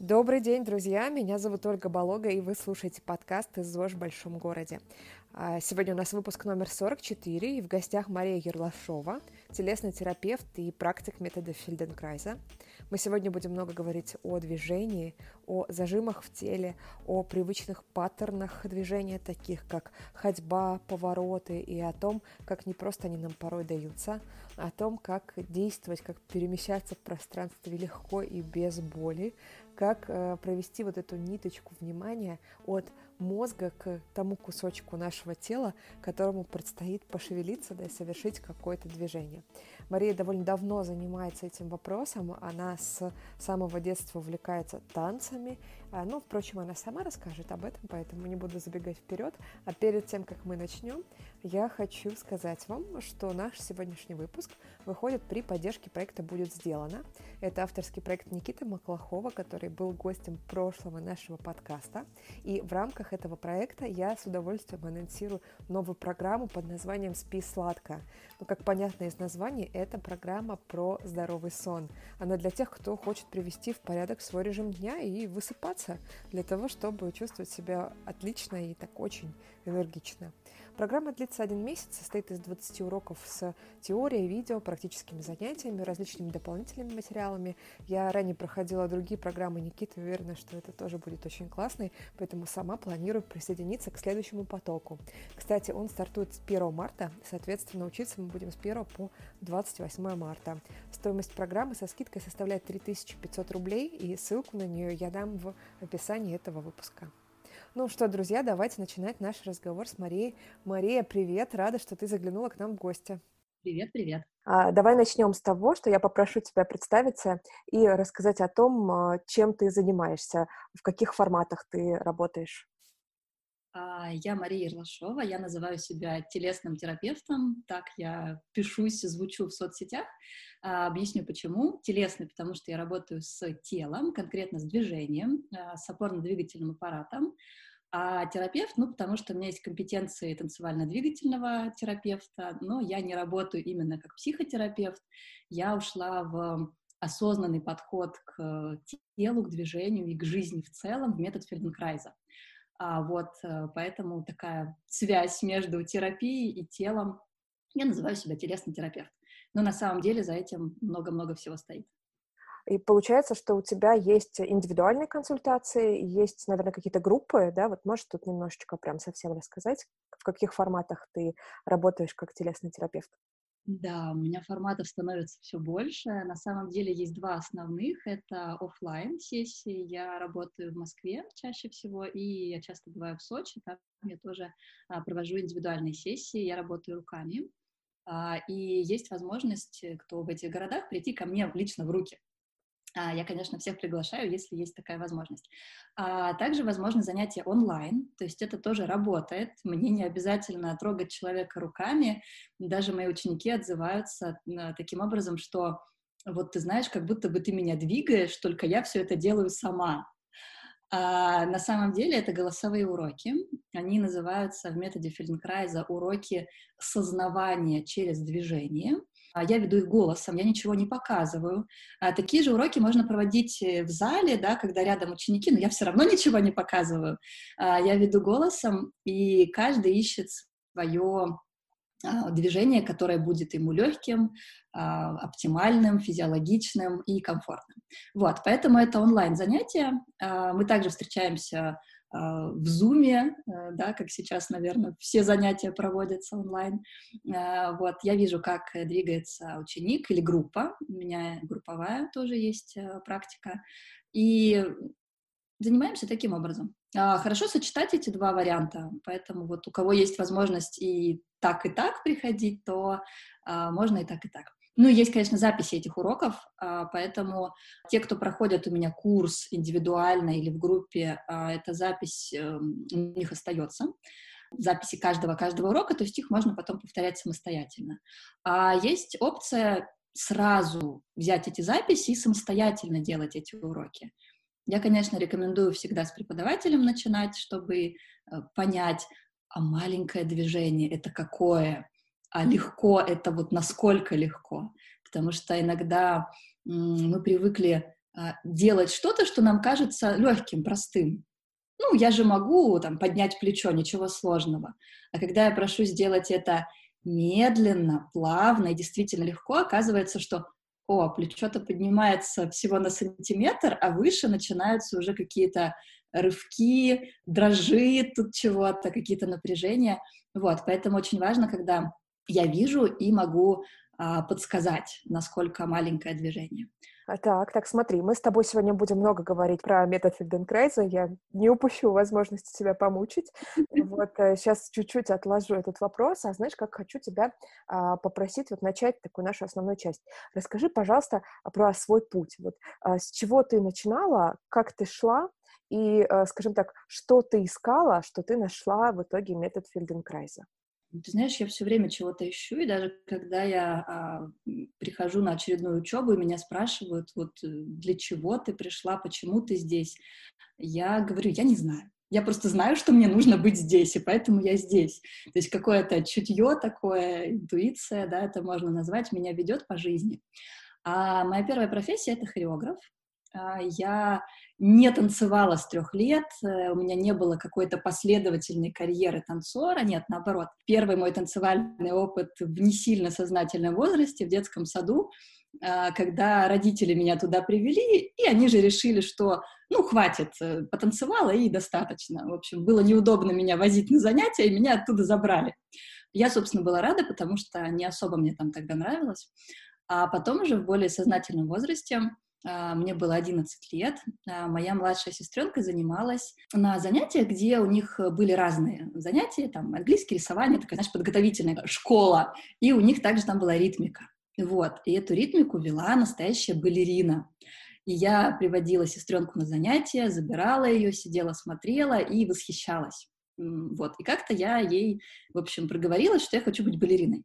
Добрый день, друзья! Меня зовут Ольга Болога, и вы слушаете подкаст «Из ЗОЖ в большом городе». А, сегодня у нас выпуск номер 44, и в гостях Мария Ерлашова, телесный терапевт и практик метода Фельденкрайза. Мы сегодня будем много говорить о движении, о зажимах в теле, о привычных паттернах движения, таких как ходьба, повороты, и о том, как не просто они нам порой даются, а о том, как действовать, как перемещаться в пространстве легко и без боли, как э, провести вот эту ниточку внимания от мозга к тому кусочку нашего тела, которому предстоит пошевелиться да, и совершить какое-то движение. Мария довольно давно занимается этим вопросом, она с самого детства увлекается танцами, а, ну, впрочем, она сама расскажет об этом, поэтому не буду забегать вперед. А перед тем, как мы начнем, я хочу сказать вам, что наш сегодняшний выпуск выходит при поддержке проекта «Будет сделано». Это авторский проект Никиты Маклахова, который был гостем прошлого нашего подкаста. И в рамках этого проекта я с удовольствием анонсирую новую программу под названием «Спи сладко». Ну, как понятно из названия, это программа про здоровый сон. Она для тех, кто хочет привести в порядок свой режим дня и высыпаться для того, чтобы чувствовать себя отлично и так очень энергично. Программа длится один месяц, состоит из 20 уроков с теорией, видео, практическими занятиями, различными дополнительными материалами. Я ранее проходила другие программы Никиты, уверена, что это тоже будет очень классный, поэтому сама планирую присоединиться к следующему потоку. Кстати, он стартует с 1 марта, соответственно, учиться мы будем с 1 по 28 марта. Стоимость программы со скидкой составляет 3500 рублей, и ссылку на нее я дам в описании этого выпуска. Ну что, друзья, давайте начинать наш разговор с Марией. Мария, привет, рада, что ты заглянула к нам в гости. Привет, привет. А, давай начнем с того, что я попрошу тебя представиться и рассказать о том, а, чем ты занимаешься, в каких форматах ты работаешь. А, я Мария Ирлашова, я называю себя телесным терапевтом, так я пишусь, звучу в соцсетях. А, объясню почему. Телесный, потому что я работаю с телом, конкретно с движением, а, с опорно-двигательным аппаратом. А терапевт, ну, потому что у меня есть компетенции танцевально-двигательного терапевта, но я не работаю именно как психотерапевт. Я ушла в осознанный подход к телу, к движению и к жизни в целом в метод Фельденкрайза. А вот э, поэтому такая связь между терапией и телом. Я называю себя телесный терапевт. Но на самом деле за этим много-много всего стоит. И получается, что у тебя есть индивидуальные консультации, есть, наверное, какие-то группы, да? Вот можешь тут немножечко прям совсем рассказать, в каких форматах ты работаешь как телесный терапевт? Да, у меня форматов становится все больше. На самом деле есть два основных. Это офлайн сессии. Я работаю в Москве чаще всего, и я часто бываю в Сочи. Там я тоже а, провожу индивидуальные сессии. Я работаю руками. А, и есть возможность, кто в этих городах, прийти ко мне лично в руки. А, я, конечно, всех приглашаю, если есть такая возможность. А также возможно занятие онлайн, то есть это тоже работает. Мне не обязательно трогать человека руками. Даже мои ученики отзываются а, таким образом, что вот ты знаешь, как будто бы ты меня двигаешь, только я все это делаю сама. А на самом деле это голосовые уроки. Они называются в методе Фельденкрайза уроки сознавания через движение. А, я веду их голосом, я ничего не показываю. А, такие же уроки можно проводить э, в зале, да, когда рядом ученики, но я все равно ничего не показываю. А, я веду голосом, и каждый ищет свое движение, которое будет ему легким, оптимальным, физиологичным и комфортным. Вот, поэтому это онлайн-занятие. Мы также встречаемся в Зуме, э, да, как сейчас, наверное, все занятия проводятся онлайн. А, вот, я вижу, как двигается ученик или группа. У меня групповая тоже есть э, практика. И занимаемся таким образом. А, хорошо сочетать эти два варианта, поэтому вот у кого есть возможность и так, и так приходить, то можно и так, и так. Ну, есть, конечно, записи этих уроков, а, поэтому те, кто проходят у меня курс индивидуально или в группе, а, эта запись эм, у них остается записи каждого каждого урока, то есть их можно потом повторять самостоятельно. А есть опция сразу взять эти записи и самостоятельно делать эти уроки. Я, конечно, рекомендую всегда с преподавателем начинать, чтобы э, понять, а маленькое движение это какое, а легко это вот насколько легко, потому что иногда мы привыкли а, делать что-то, что нам кажется легким, простым. Ну, я же могу там поднять плечо, ничего сложного. А когда я прошу сделать это медленно, плавно и действительно легко, оказывается, что о, плечо-то поднимается всего на сантиметр, а выше начинаются уже какие-то рывки, дрожит тут чего-то, какие-то напряжения. Вот, поэтому очень важно, когда я вижу и могу а, подсказать, насколько маленькое движение. А, так, так, смотри, мы с тобой сегодня будем много говорить про метод Фельденкрайза. Я не упущу возможности тебя помучить. Вот сейчас э, чуть-чуть отложу этот вопрос. А знаешь, как хочу тебя а, попросить вот начать такую нашу основную часть. Расскажи, пожалуйста, про свой путь. Вот а, с чего ты начинала, как ты шла, и, а, скажем так, что ты искала, что ты нашла в итоге метод Фельденкрайза. Ты знаешь, я все время чего-то ищу, и даже когда я а, прихожу на очередную учебу, и меня спрашивают, вот э, для чего ты пришла, почему ты здесь, я говорю, я не знаю. Я просто знаю, что мне нужно быть здесь, и поэтому я здесь. То есть какое-то чутье такое, интуиция, да, это можно назвать, меня ведет по жизни. А моя первая профессия — это хореограф. А, я не танцевала с трех лет, э, у меня не было какой-то последовательной карьеры танцора, нет, наоборот. Первый мой танцевальный опыт в не сильно сознательном возрасте, в детском саду, а, когда родители меня туда привели, и они же решили, что, ну, хватит, э, потанцевала и достаточно. В общем, было неудобно меня возить на занятия, и меня оттуда забрали. Я, собственно, была рада, потому что не особо мне там тогда нравилось. А потом уже в более сознательном возрасте мне было 11 лет, а, моя младшая сестренка занималась на занятиях, где у них были разные занятия, там английский, рисование, такая, знаешь, подготовительная школа, и у них также там была ритмика. Вот, и эту ритмику вела настоящая балерина. И я приводила сестренку на занятия, забирала ее, сидела, смотрела и восхищалась. Вот, и как-то я ей, в общем, проговорилась, что я хочу быть балериной.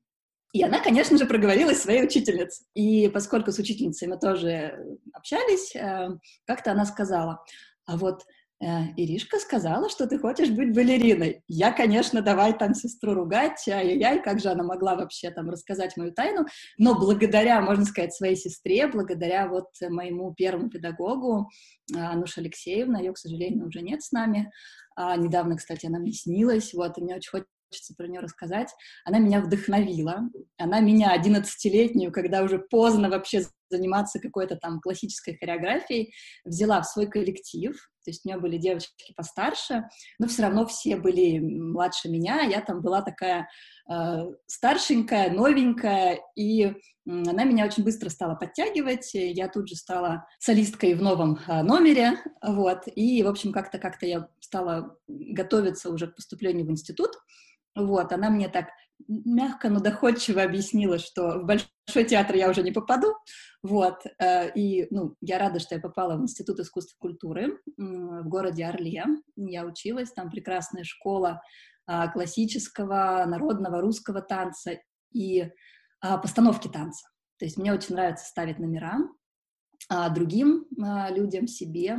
И она, конечно же, проговорилась своей учительнице. И поскольку с учительницей мы тоже общались, э, как-то она сказала, а вот э, Иришка сказала, что ты хочешь быть балериной. Я, конечно, давай там сестру ругать, ай-яй-яй, как же она могла вообще там рассказать мою тайну, но благодаря, можно сказать, своей сестре, благодаря вот моему первому педагогу, Ануша Алексеевна, ее, к сожалению, уже нет с нами, а недавно, кстати, она мне снилась, вот, и мне очень хочется про нее рассказать. Она меня вдохновила. Она меня, 11-летнюю, когда уже поздно вообще заниматься какой-то там классической хореографией, взяла в свой коллектив. То есть у меня были девочки постарше, но все равно все были младше меня. Я там была такая э, старшенькая, новенькая, и она меня очень быстро стала подтягивать. Я тут же стала солисткой в новом э, номере, вот. И, в общем, как-то как-то я стала готовиться уже к поступлению в институт. Вот, она мне так мягко, но доходчиво объяснила, что в Большой театр я уже не попаду, вот, э, и, ну, я рада, что я попала в Институт искусств и культуры в городе Орле, я училась, там прекрасная школа а, классического, народного, русского танца и а, постановки танца, то есть мне очень нравится ставить номера а, другим людям, себе,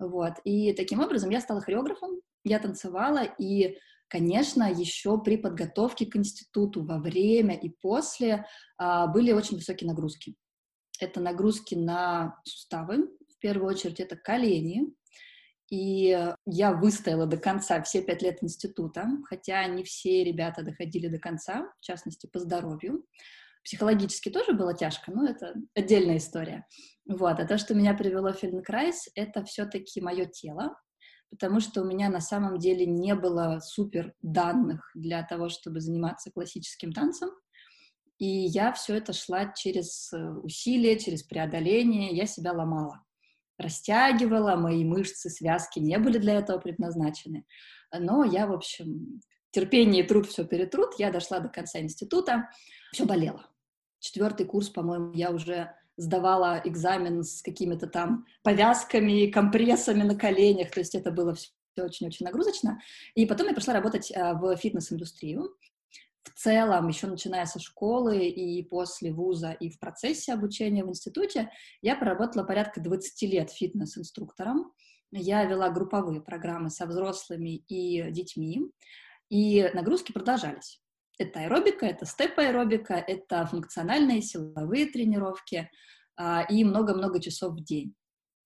вот, и таким образом я стала хореографом, я танцевала, и Конечно, еще при подготовке к институту, во время и после а, были очень высокие нагрузки. Это нагрузки на суставы, в первую очередь это колени, и я выстояла до конца все пять лет института, хотя не все ребята доходили до конца, в частности, по здоровью. Психологически тоже было тяжко, но это отдельная история. Вот. А то, что меня привело в Фельденкрайс, это все-таки мое тело, потому что у меня на самом деле не было супер данных для того, чтобы заниматься классическим танцем. И я все это шла через э, усилия, через преодоление, я себя ломала. Растягивала, мои мышцы, связки не были для этого предназначены. Но я, в общем, терпение и труд все перетрут. Я дошла до конца института, все болело. Четвертый курс, по-моему, я уже сдавала экзамен с какими-то там повязками, компрессами на коленях, то есть это было все очень-очень нагрузочно. И потом я пришла работать а, в фитнес-индустрию. В целом, еще начиная со школы и после вуза, и в процессе обучения в институте, я проработала порядка 20 лет фитнес-инструктором. Я вела групповые программы со взрослыми и детьми, и нагрузки продолжались. Это аэробика, это степ-аэробика, это функциональные силовые тренировки а, и много-много часов в день.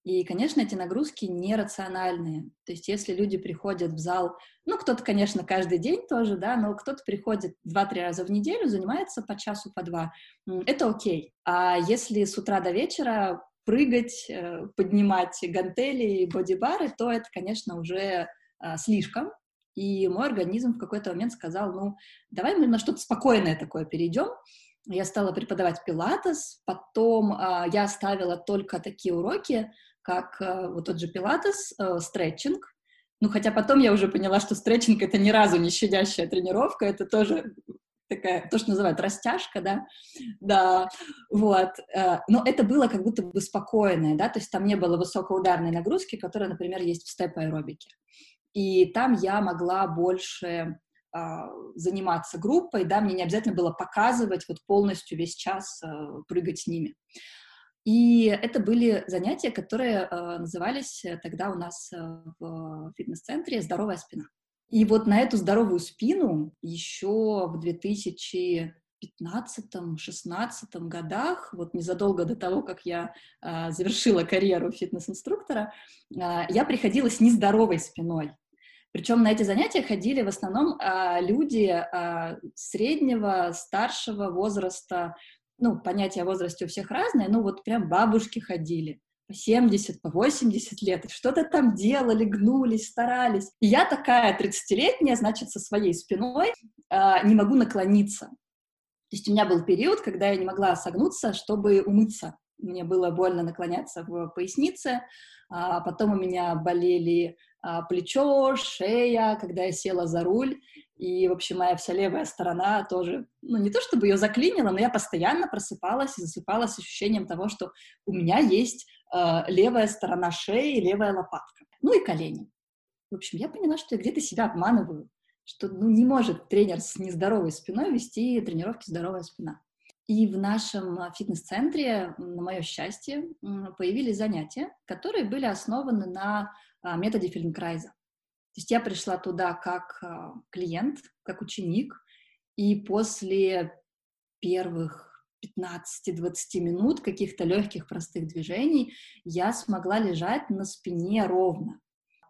И, конечно, эти нагрузки нерациональные. То есть если люди приходят в зал, ну, кто-то, конечно, каждый день тоже, да, но кто-то приходит два-три раза в неделю, занимается по часу, по два, это окей. А если с утра до вечера прыгать, э, поднимать гантели и бодибары, то это, конечно, уже а, слишком. И мой организм в какой-то момент сказал, ну, давай мы на что-то спокойное такое перейдем. Я стала преподавать пилатес, потом а, я оставила только такие уроки, как э, вот тот же пилатес, э, стретчинг. Ну, хотя потом я уже поняла, что стретчинг — это ни разу не щадящая тренировка, это тоже такая, то, что называют растяжка, да, да, вот, э, но это было как будто бы спокойное, да, то есть там не было высокоударной нагрузки, которая, например, есть в степ-аэробике, и там я могла больше а, заниматься группой, да, мне не обязательно было показывать вот полностью весь час прыгать с ними. И это были занятия, которые э, назывались тогда у нас в фитнес-центре «Здоровая спина». И вот на эту здоровую спину еще в 2015-16 годах, вот незадолго до того, как я э, завершила карьеру фитнес-инструктора, э, я приходила с нездоровой спиной. Причем на эти занятия ходили в основном э, люди э, среднего, старшего возраста, ну, понятие о возрасте у всех разное, ну, вот прям бабушки ходили по 70, по 80 лет, что-то там делали, гнулись, старались. И я такая 30-летняя, значит, со своей спиной э, не могу наклониться. То есть у меня был период, когда я не могла согнуться, чтобы умыться. Мне было больно наклоняться в пояснице, а потом у меня болели а, плечо, шея, когда я села за руль, и, в общем, моя вся левая сторона тоже, ну, не то чтобы ее заклинила, но я постоянно просыпалась и засыпалась ощущением того, что у меня есть э, левая сторона шеи, левая лопатка, ну и колени. В общем, я поняла, что я где-то себя обманываю, что ну, не может тренер с нездоровой спиной вести тренировки «Здоровая спина». И в нашем фитнес-центре, на мое счастье, появились занятия, которые были основаны на а, методе Фельденкрайза. То есть я пришла туда как а, клиент, как ученик, и после первых 15-20 минут каких-то легких простых движений я смогла лежать на спине ровно.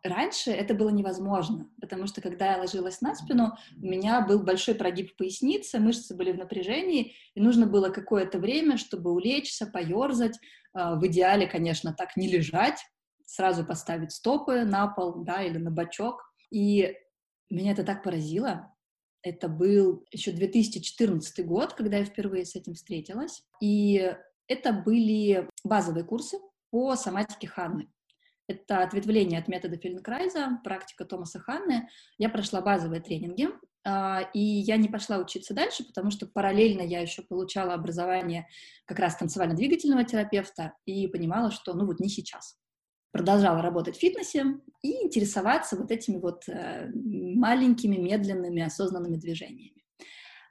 Раньше это было невозможно, потому что когда я ложилась на спину, у меня был большой прогиб в пояснице, мышцы были в напряжении, и нужно было какое-то время, чтобы улечься, поерзать. А, в идеале, конечно, так не лежать, сразу поставить стопы на пол, да, или на бочок. И меня это так поразило. Это был еще 2014 год, когда я впервые с этим встретилась. И это были базовые курсы по соматике Ханны. Это ответвление от метода Фельденкрайза, практика Томаса Ханны. Я прошла базовые тренинги, а, и я не пошла учиться дальше, потому что параллельно я еще получала образование как раз танцевально-двигательного терапевта и понимала, что ну вот не сейчас продолжала работать в фитнесе и интересоваться вот этими вот э, маленькими, медленными, осознанными движениями.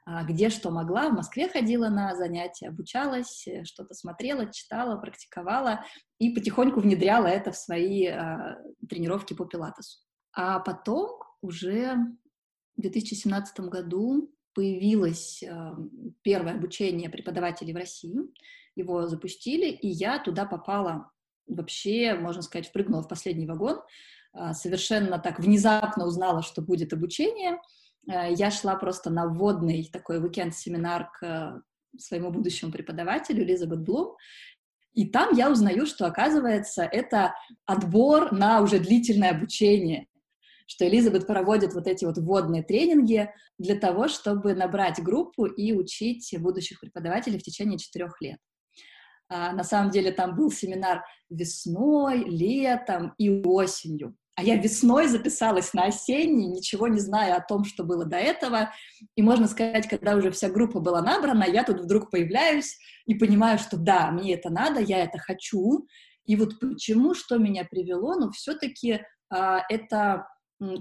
А где что могла, в Москве ходила на занятия, обучалась, э, что-то смотрела, читала, практиковала и потихоньку внедряла это в свои а, тренировки по пилатесу. А потом уже в 2017 году появилось а, первое обучение преподавателей в России, его запустили, и я туда попала вообще, можно сказать, впрыгнула в последний вагон, совершенно так внезапно узнала, что будет обучение. А, я шла просто на вводный такой уикенд-семинар к своему будущему преподавателю Элизабет Блум, и там я узнаю, что, оказывается, это отбор на уже длительное обучение, что Элизабет проводит вот эти вот вводные тренинги для того, чтобы набрать группу и учить будущих преподавателей в течение четырех лет. А, на самом деле там был семинар весной, летом и осенью. А я весной записалась на осенний, ничего не зная о том, что было до этого. И можно сказать, когда уже вся группа была набрана, я тут вдруг появляюсь и понимаю, что да, мне это надо, я это хочу. И вот почему, что меня привело, ну, все-таки а, это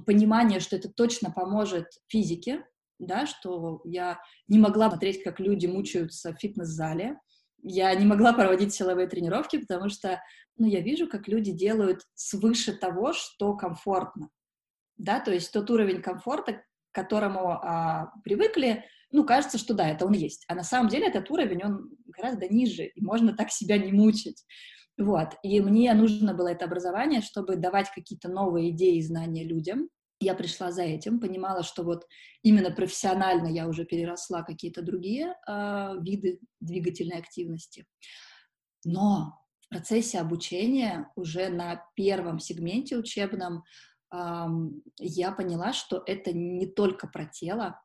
понимание, что это точно поможет физике, да, что я не могла смотреть, как люди мучаются в фитнес-зале, я не могла проводить силовые тренировки, потому что, ну, я вижу, как люди делают свыше того, что комфортно, да, то есть тот уровень комфорта, к которому а, привыкли, ну, кажется, что да, это он есть, а на самом деле этот уровень, он гораздо ниже, и можно так себя не мучить. Вот, и мне нужно было это образование, чтобы давать какие-то новые идеи и знания людям. Я пришла за этим, понимала, что вот именно профессионально я уже переросла какие-то другие э, виды двигательной активности. Но в процессе обучения уже на первом сегменте учебном э, я поняла, что это не только про тело,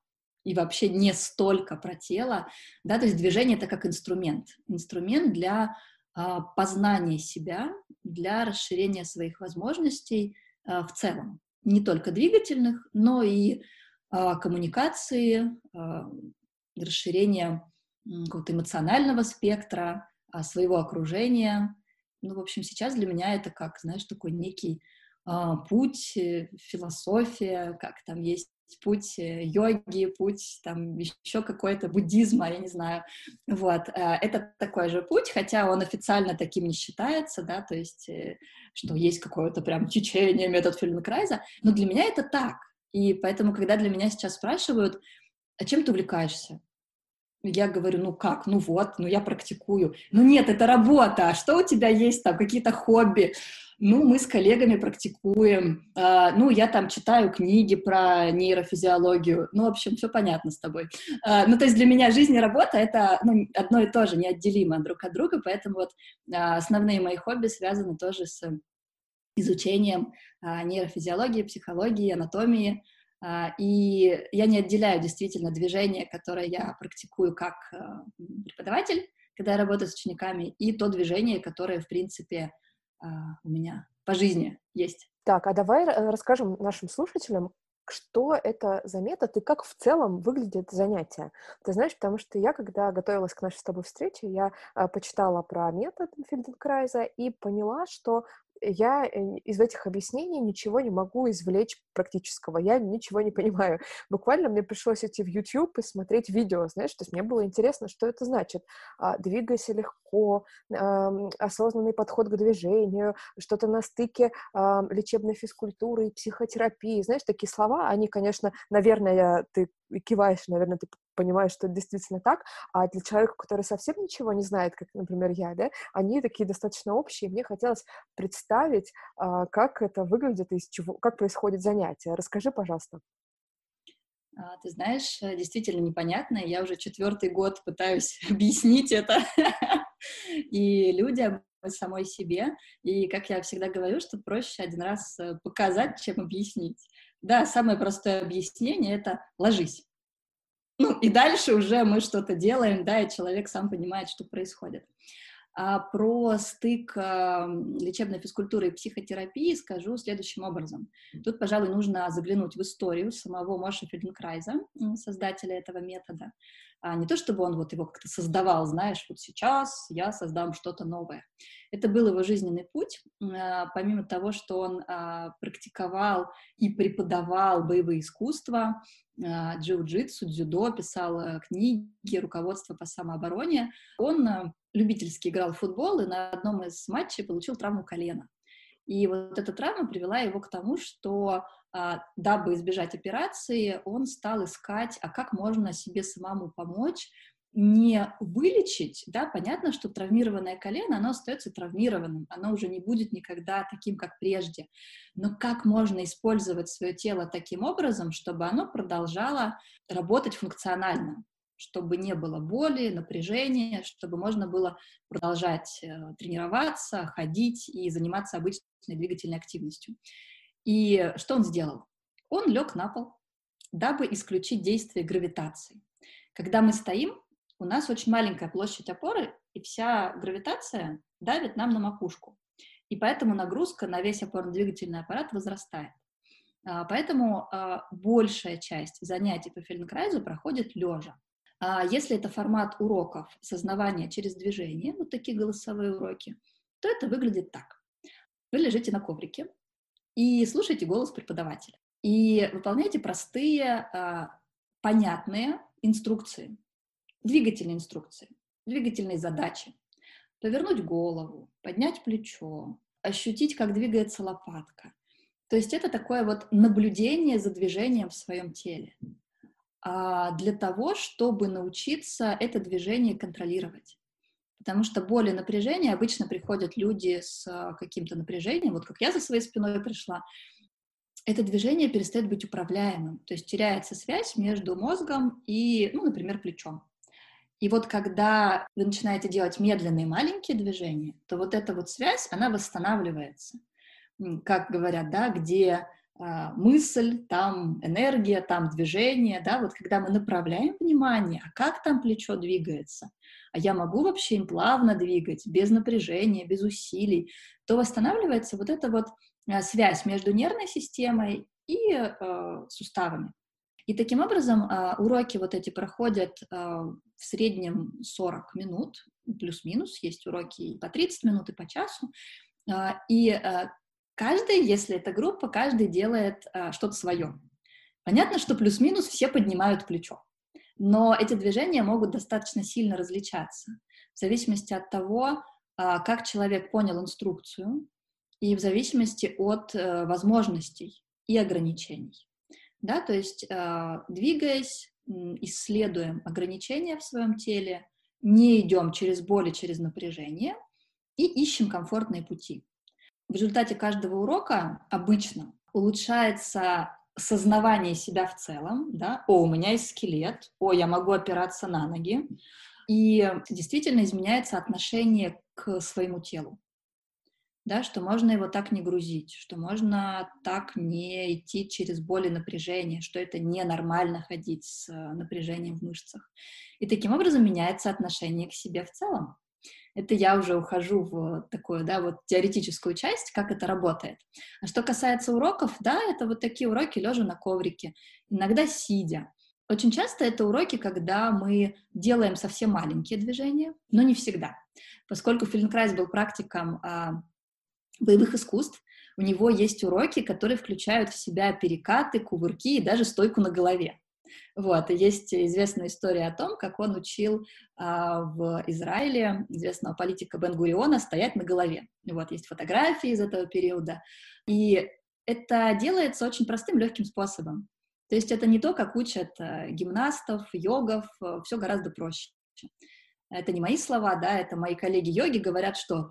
и вообще не столько про тело, да, то есть движение это как инструмент, инструмент для а, познания себя, для расширения своих возможностей а, в целом, не только двигательных, но и а, коммуникации, а, расширения какого-то эмоционального спектра, а, своего окружения. Ну, в общем, сейчас для меня это как, знаешь, такой некий путь, э, философия, как там есть путь э, йоги, путь там еще какой-то буддизма, я не знаю. Вот, э, это такой же путь, хотя он официально таким не считается, да, то есть, э, что есть какое-то прям течение, метод Фельденкрайза, но для меня это так. И поэтому, когда для меня сейчас спрашивают, а чем ты увлекаешься? Я говорю, ну как, ну вот, ну я практикую. Ну нет, это работа, а что у тебя есть там, какие-то хобби? Ну, мы с коллегами практикуем. Uh, ну, я там читаю книги про нейрофизиологию. Ну, в общем, все понятно с тобой. Uh, ну, то есть для меня жизнь и работа — это ну, одно и то же, неотделимо друг от друга, поэтому вот uh, основные мои хобби связаны тоже с изучением нейрофизиологии, психологии, анатомии, и я не отделяю действительно движение, которое я практикую как преподаватель, когда я работаю с учениками, и то движение, которое, в принципе, а, у меня по жизни есть. Так, а давай э, расскажем нашим слушателям, что это за метод и как в целом выглядит занятие. Ты знаешь, потому что я, когда готовилась к нашей с тобой встрече, я а, почитала про метод Фельденкрайза и поняла, что я э, из этих объяснений ничего не могу извлечь практического, я ничего не понимаю. Буквально мне пришлось идти в YouTube и смотреть видео, знаешь, то есть мне было интересно, что это значит. А, двигайся легко, осознанный подход к движению, что-то на стыке лечебной физкультуры и психотерапии. Знаешь, такие слова, они, конечно, наверное, ты киваешь, наверное, ты понимаешь, что это действительно так, а для человека, который совсем ничего не знает, как, например, я, да, они такие достаточно общие, мне хотелось представить, а, как это выглядит, из чего, как происходит занятие. Расскажи, пожалуйста. А, ты знаешь, э, действительно непонятно. Я уже четвертый год пытаюсь объяснить это и людям, и самой себе. И, как я всегда говорю, что проще один раз э, показать, чем объяснить. Да, самое простое объяснение — это «ложись». Ну, и дальше уже мы что-то делаем, да, и человек сам понимает, что происходит. А про стык а, лечебной физкультуры и психотерапии скажу следующим образом. Тут, пожалуй, нужно заглянуть в историю самого Моша Фельденкрайза, создателя этого метода. А не то, чтобы он вот его как-то создавал, знаешь, вот сейчас я создам что-то новое. Это был его жизненный путь. Помимо того, что он практиковал и преподавал боевые искусства, джиу-джитсу, дзюдо, писал э, книги, руководство по самообороне, он любительски играл в футбол и на одном из матчей получил травму колена. И вот эта травма привела его к тому, что а, дабы избежать операции, он стал искать, а как можно себе самому помочь, не вылечить, да, понятно, что травмированное колено, оно остается травмированным, оно уже не будет никогда таким, как прежде. Но как можно использовать свое тело таким образом, чтобы оно продолжало работать функционально, чтобы не было боли, напряжения, чтобы можно было продолжать э, тренироваться, ходить и заниматься обычной двигательной активностью. И что он сделал? Он лег на пол, дабы исключить действие гравитации. Когда мы стоим, у нас очень маленькая площадь опоры, и вся гравитация давит нам на макушку. И поэтому нагрузка на весь опорно-двигательный аппарат возрастает. А, поэтому а, большая часть занятий по Фельденкрайзу проходит лежа. А если это формат уроков сознавания через движение, вот такие голосовые уроки, то это выглядит так. Вы лежите на коврике, и слушайте голос преподавателя. И выполняйте простые, а, понятные инструкции, двигательные инструкции, двигательные задачи. Повернуть голову, поднять плечо, ощутить, как двигается лопатка. То есть это такое вот наблюдение за движением в своем теле. А для того, чтобы научиться это движение контролировать. Потому что боль и напряжение обычно приходят люди с а, каким-то напряжением, вот как я за своей спиной пришла, это движение перестает быть управляемым, то есть теряется связь между мозгом и, ну, например, плечом. И вот когда вы начинаете делать медленные маленькие движения, то вот эта вот связь, она восстанавливается. Как говорят, да, где мысль, там энергия, там движение, да, вот когда мы направляем внимание, а как там плечо двигается, а я могу вообще им плавно двигать, без напряжения, без усилий, то восстанавливается вот эта вот а, связь между нервной системой и э, суставами. И таким образом э, уроки вот эти проходят э, в среднем 40 минут, плюс-минус, есть уроки и по 30 минут, и по часу. И каждый, если это группа, каждый делает э, что-то свое. Понятно, что плюс-минус все поднимают плечо, но эти движения могут достаточно сильно различаться в зависимости от того, э, как человек понял инструкцию, и в зависимости от э, возможностей и ограничений. Да, то есть, э, двигаясь, исследуем ограничения в своем теле, не идем через боль и через напряжение и ищем комфортные пути. В результате каждого урока обычно улучшается сознавание себя в целом, да, о, у меня есть скелет, о, я могу опираться на ноги, и действительно изменяется отношение к своему телу да, что можно его так не грузить, что можно так не идти через боль и напряжение, что это ненормально ходить с э, напряжением в мышцах. И таким образом меняется отношение к себе в целом. Это я уже ухожу в такую, да, вот теоретическую часть, как это работает. А что касается уроков, да, это вот такие уроки лежа на коврике, иногда сидя. Очень часто это уроки, когда мы делаем совсем маленькие движения, но не всегда. Поскольку Фельденкрайс был практиком а, боевых искусств, у него есть уроки, которые включают в себя перекаты, кувырки и даже стойку на голове. Вот, есть известная история о том, как он учил а, в Израиле известного политика Бен-Гуриона стоять на голове. Вот, есть фотографии из этого периода. И это делается очень простым, легким способом. То есть это не то, как учат э, гимнастов, йогов, э, все гораздо проще. Это не мои слова, да, это мои коллеги-йоги говорят, что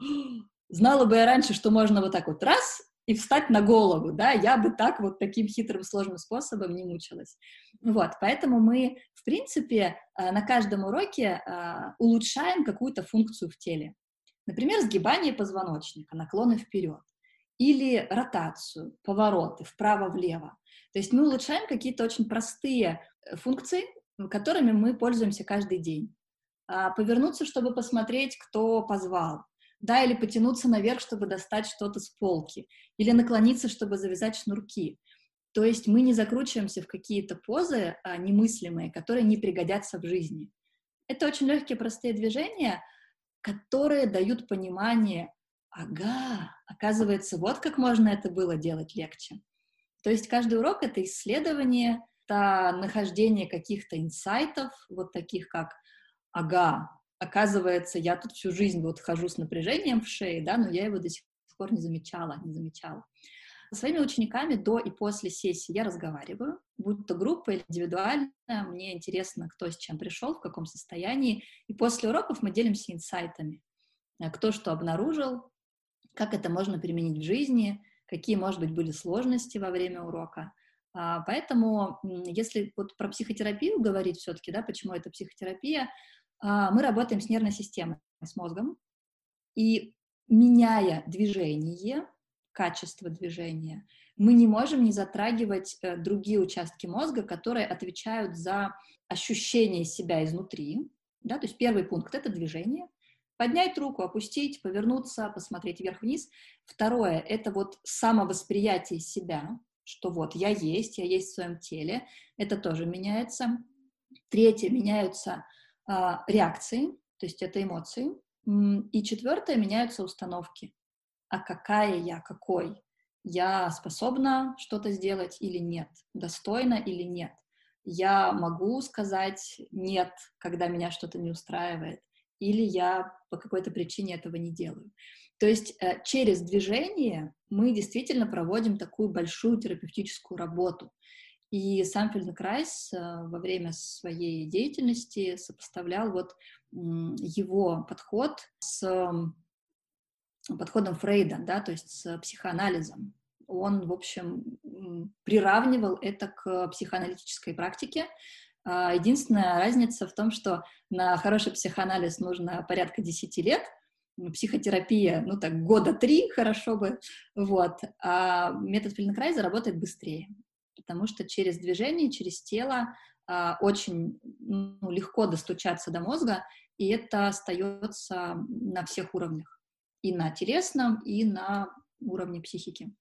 Знала бы я раньше, что можно вот так вот раз и встать на голову, да, я бы так вот таким хитрым сложным способом не мучилась. Вот, поэтому мы, в принципе, э, на каждом уроке э, улучшаем какую-то функцию в теле. Например, сгибание позвоночника, наклоны вперед, или ротацию, повороты вправо-влево. То есть мы улучшаем какие-то очень простые э, функции, которыми мы пользуемся каждый день. А повернуться, чтобы посмотреть, кто позвал, да, или потянуться наверх, чтобы достать что-то с полки, или наклониться, чтобы завязать шнурки. То есть мы не закручиваемся в какие-то позы а, немыслимые, которые не пригодятся в жизни. Это очень легкие, простые движения, которые дают понимание, ага, оказывается, вот как можно это было делать легче. То есть каждый урок — это исследование, это нахождение каких-то инсайтов, вот таких как «ага, оказывается, я тут всю жизнь вот хожу с напряжением в шее, да, но я его до сих пор не замечала, не замечала. Со своими учениками до и после сессии я разговариваю, будь то группа или индивидуально, мне интересно, кто с чем пришел, в каком состоянии, и после уроков мы делимся инсайтами, э, кто что обнаружил, как это можно применить в жизни, какие, может быть, были сложности во время урока. А, поэтому, если вот про психотерапию говорить все-таки, да, почему это психотерапия, мы работаем с нервной системой, с мозгом, и меняя движение, качество движения, мы не можем не затрагивать э, другие участки мозга, которые отвечают за ощущение себя изнутри. Да? То есть первый пункт — это движение. Поднять руку, опустить, повернуться, посмотреть вверх-вниз. Второе — это вот самовосприятие себя, что вот я есть, я есть в своем теле. Это тоже меняется. Третье — меняются а, реакции, то есть это эмоции. И четвертое, меняются установки. А какая я, какой? Я способна что-то сделать или нет? Достойна или нет? Я могу сказать нет, когда меня что-то не устраивает, или я по какой-то причине этого не делаю. То есть э, через движение мы действительно проводим такую большую терапевтическую работу. И сам Фельденкрайс во время своей деятельности сопоставлял вот его подход с подходом Фрейда, да, то есть с психоанализом. Он, в общем, приравнивал это к психоаналитической практике. А, единственная разница в том, что на хороший психоанализ нужно порядка 10 лет, психотерапия, ну так, года три хорошо бы, вот, а метод Фельденкрайза работает быстрее, потому что через движение, через тело а, очень ну, легко достучаться до мозга, и это остается на всех уровнях, и на телесном, и на уровне психики.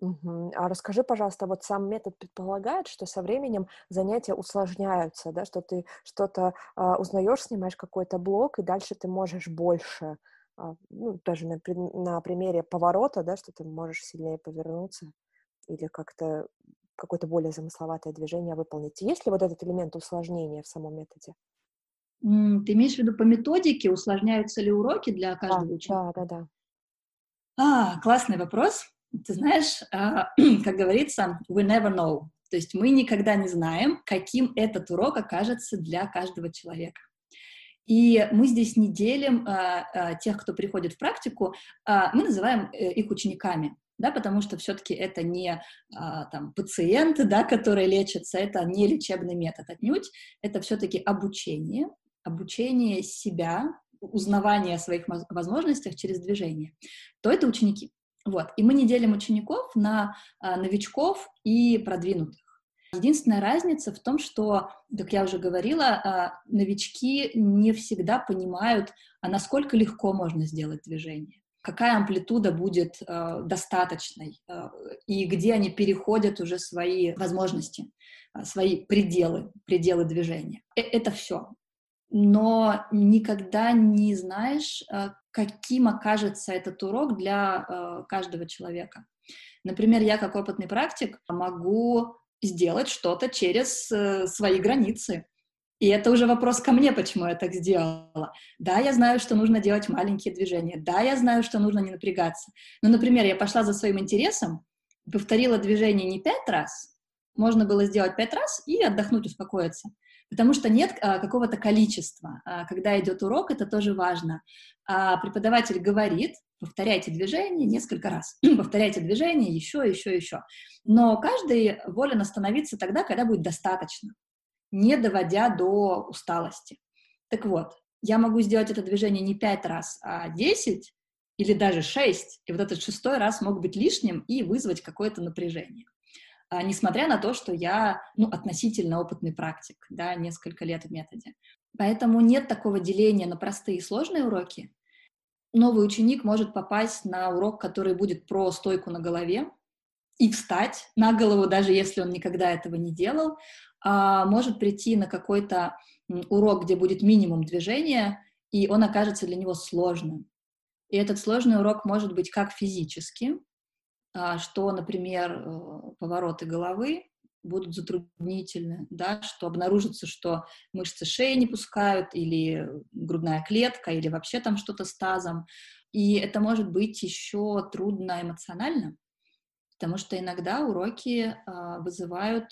Угу. А расскажи, пожалуйста, вот сам метод предполагает, что со временем занятия усложняются, да, что ты что-то а, узнаешь, снимаешь какой-то блок, и дальше ты можешь больше, а, ну, даже на, на примере поворота, да, что ты можешь сильнее повернуться или как-то какое-то более замысловатое движение выполнить. Есть ли вот этот элемент усложнения в самом методе? Ты имеешь в виду по методике, усложняются ли уроки для каждого да, ученика? Да, да, да. А, классный вопрос. Ты знаешь, а, как говорится, we never know. То есть мы никогда не знаем, каким этот урок окажется для каждого человека. И мы здесь не делим а, а, тех, кто приходит в практику, а, мы называем э, их учениками, да, потому что все-таки это не а, там, пациенты, да, которые лечатся, это не лечебный метод отнюдь, это все-таки обучение, обучение себя, узнавание о своих возможностях через движение, то это ученики. Вот. И мы не делим учеников на а, новичков и продвинутых. Единственная разница в том, что, как я уже говорила, а, новички не всегда понимают, а насколько легко можно сделать движение какая амплитуда будет э, достаточной э, и где они переходят уже свои возможности, э, свои пределы, пределы движения. Э это все но никогда не знаешь, э, каким окажется этот урок для э, каждого человека. Например, я как опытный практик могу сделать что-то через э, свои границы. И это уже вопрос ко мне, почему я так сделала. Да, я знаю, что нужно делать маленькие движения. Да, я знаю, что нужно не напрягаться. Но, например, я пошла за своим интересом, повторила движение не пять раз, можно было сделать пять раз и отдохнуть, успокоиться потому что нет а, какого-то количества. А, когда идет урок, это тоже важно. А преподаватель говорит, повторяйте движение несколько раз, повторяйте движение еще, еще, еще. Но каждый волен остановиться тогда, когда будет достаточно, не доводя до усталости. Так вот, я могу сделать это движение не пять раз, а десять или даже шесть, и вот этот шестой раз мог быть лишним и вызвать какое-то напряжение. А, несмотря на то, что я ну, относительно опытный практик, да, несколько лет в методе. Поэтому нет такого деления на простые и сложные уроки. Новый ученик может попасть на урок, который будет про стойку на голове, и встать на голову, даже если он никогда этого не делал, может прийти на какой-то урок, где будет минимум движения, и он окажется для него сложным. И этот сложный урок может быть как физически, а, что, например, э, повороты головы будут затруднительны, да, что обнаружится, что мышцы шеи не пускают, или грудная клетка, или вообще там что-то с тазом. И это может быть еще трудно эмоционально, потому что иногда уроки а, вызывают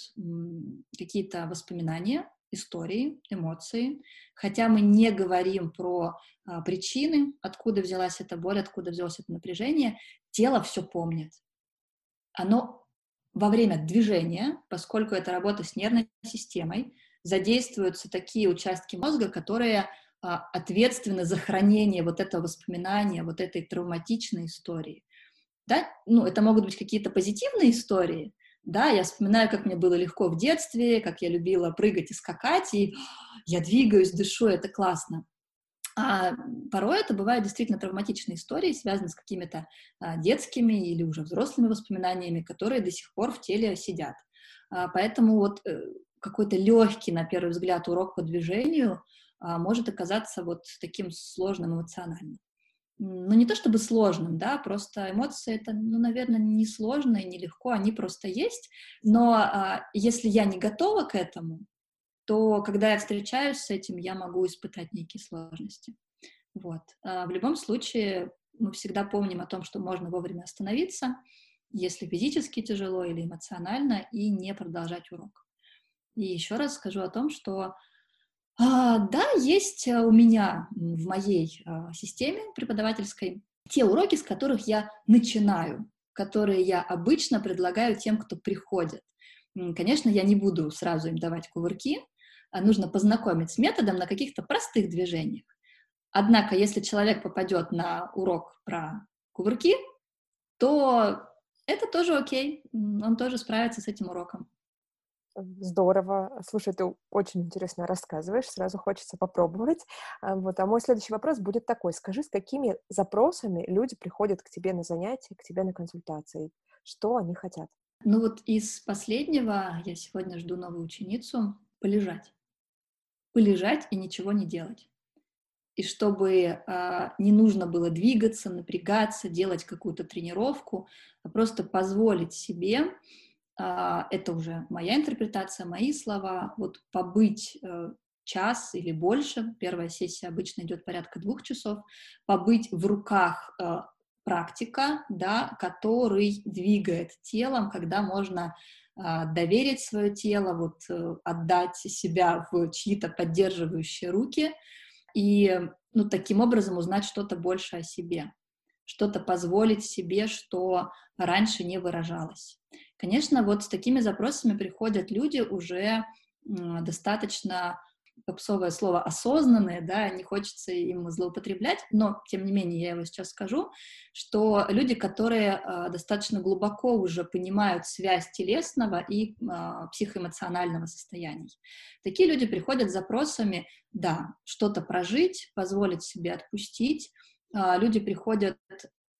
какие-то воспоминания, истории, эмоции. Хотя мы не говорим про а, причины, откуда взялась эта боль, откуда взялось это напряжение, тело все помнит оно во время движения, поскольку это работа с нервной системой, задействуются такие участки мозга, которые а, ответственны за хранение вот этого воспоминания, вот этой травматичной истории. Да? Ну, это могут быть какие-то позитивные истории, да, я вспоминаю, как мне было легко в детстве, как я любила прыгать и скакать, и я двигаюсь, дышу, это классно. А порой это бывают действительно травматичные истории, связанные с какими-то а, детскими или уже взрослыми воспоминаниями, которые до сих пор в теле сидят. А, поэтому вот э, какой-то легкий, на первый взгляд, урок по движению а, может оказаться вот таким сложным эмоционально. Ну, не то чтобы сложным, да, просто эмоции это, ну, наверное, не сложно и нелегко, они просто есть. Но а, если я не готова к этому, то когда я встречаюсь с этим, я могу испытать некие сложности. Вот. А в любом случае, мы всегда помним о том, что можно вовремя остановиться, если физически тяжело или эмоционально, и не продолжать урок. И еще раз скажу о том, что да, есть у меня в моей а, системе преподавательской те уроки, с которых я начинаю, которые я обычно предлагаю тем, кто приходит. Конечно, я не буду сразу им давать кувырки, а нужно познакомить с методом на каких-то простых движениях. Однако, если человек попадет на урок про кувырки, то это тоже окей, он тоже справится с этим уроком. Здорово. Слушай, ты очень интересно рассказываешь, сразу хочется попробовать. А, вот. А мой следующий вопрос будет такой. Скажи, с какими запросами люди приходят к тебе на занятия, к тебе на консультации? Что они хотят? Ну вот из последнего я сегодня жду новую ученицу полежать. Полежать и ничего не делать. И чтобы а, не нужно было двигаться, напрягаться, делать какую-то тренировку, а просто позволить себе это уже моя интерпретация, мои слова, вот побыть э, час или больше, первая сессия обычно идет порядка двух часов, побыть в руках э, практика, да, который двигает телом, когда можно а, доверить свое тело, вот э, отдать себя в чьи-то поддерживающие руки и ну, таким образом узнать что-то больше о себе, что-то позволить себе, что раньше не выражалось. Конечно, вот с такими запросами приходят люди уже достаточно попсовое слово осознанные, да, не хочется им злоупотреблять, но, тем не менее, я его сейчас скажу, что люди, которые э, достаточно глубоко уже понимают связь телесного и э, психоэмоционального состояний. Такие люди приходят с запросами, да, что-то прожить, позволить себе отпустить. Э, люди приходят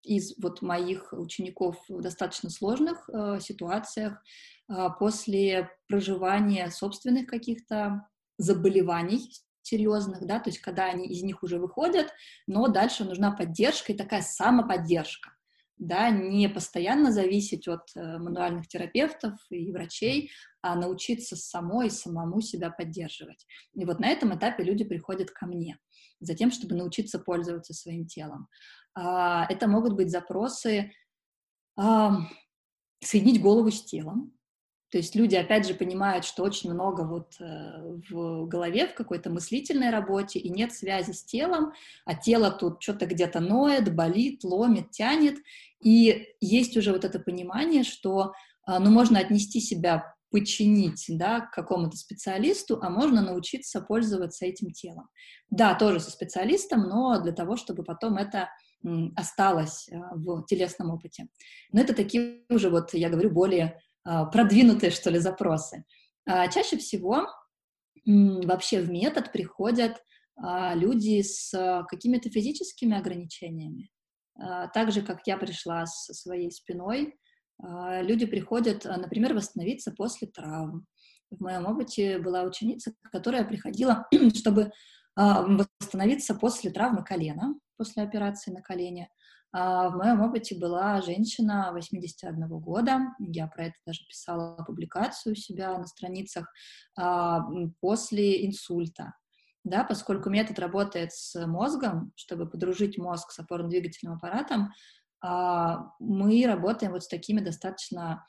из вот моих учеников в достаточно сложных э, ситуациях э, после проживания собственных каких-то заболеваний серьезных, да, то есть когда они из них уже выходят, но дальше нужна поддержка и такая самоподдержка, да, не постоянно зависеть от э, мануальных терапевтов и врачей, а научиться самой самому себя поддерживать. И вот на этом этапе люди приходят ко мне, за тем, чтобы научиться пользоваться своим телом. А, это могут быть запросы соединить голову с телом. То есть люди, опять же, понимают, что очень много вот э, в голове, в какой-то мыслительной работе, и нет связи с телом, а тело тут что-то где-то ноет, болит, ломит, тянет. И есть уже вот это понимание, что а, ну, можно отнести себя подчинить да, к какому-то специалисту, а можно научиться пользоваться этим телом. Да, тоже со специалистом, но для того, чтобы потом это осталось а, в телесном опыте. Но это такие уже, вот я говорю, более а, продвинутые, что ли, запросы. А, чаще всего вообще в метод приходят люди с какими-то физическими ограничениями. Так же, как я пришла со своей спиной, люди приходят, например, восстановиться после травм. В моем опыте была ученица, которая приходила, чтобы восстановиться после травмы колена, после операции на колене. А в моем опыте была женщина 81 года, я про это даже писала публикацию у себя на страницах, а, после инсульта. Да, поскольку метод работает с мозгом, чтобы подружить мозг с опорно-двигательным аппаратом, а, мы работаем вот с такими достаточно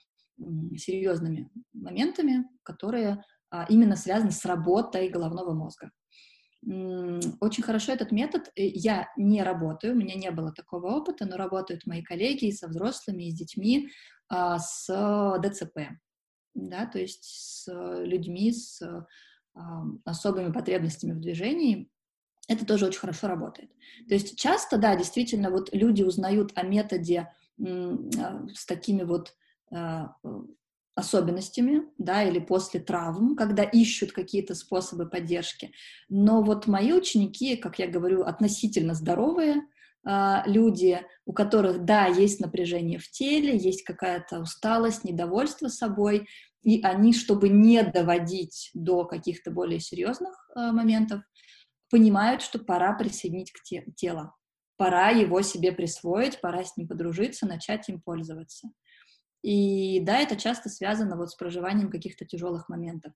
серьезными моментами, которые именно связаны с работой головного мозга. Очень хорошо этот метод. Э, я не работаю, у меня не было такого опыта, но работают мои коллеги со взрослыми, и с детьми а, с ДЦП, да, то есть с людьми с а, особыми потребностями в движении. Это тоже очень хорошо работает. То есть часто, да, действительно, вот люди узнают о методе а, с такими вот особенностями, да, или после травм, когда ищут какие-то способы поддержки. Но вот мои ученики, как я говорю, относительно здоровые а, люди, у которых, да, есть напряжение в теле, есть какая-то усталость, недовольство собой, и они, чтобы не доводить до каких-то более серьезных а, моментов, понимают, что пора присоединить к те- тело, пора его себе присвоить, пора с ним подружиться, начать им пользоваться. И да, это часто связано вот с проживанием каких-то тяжелых моментов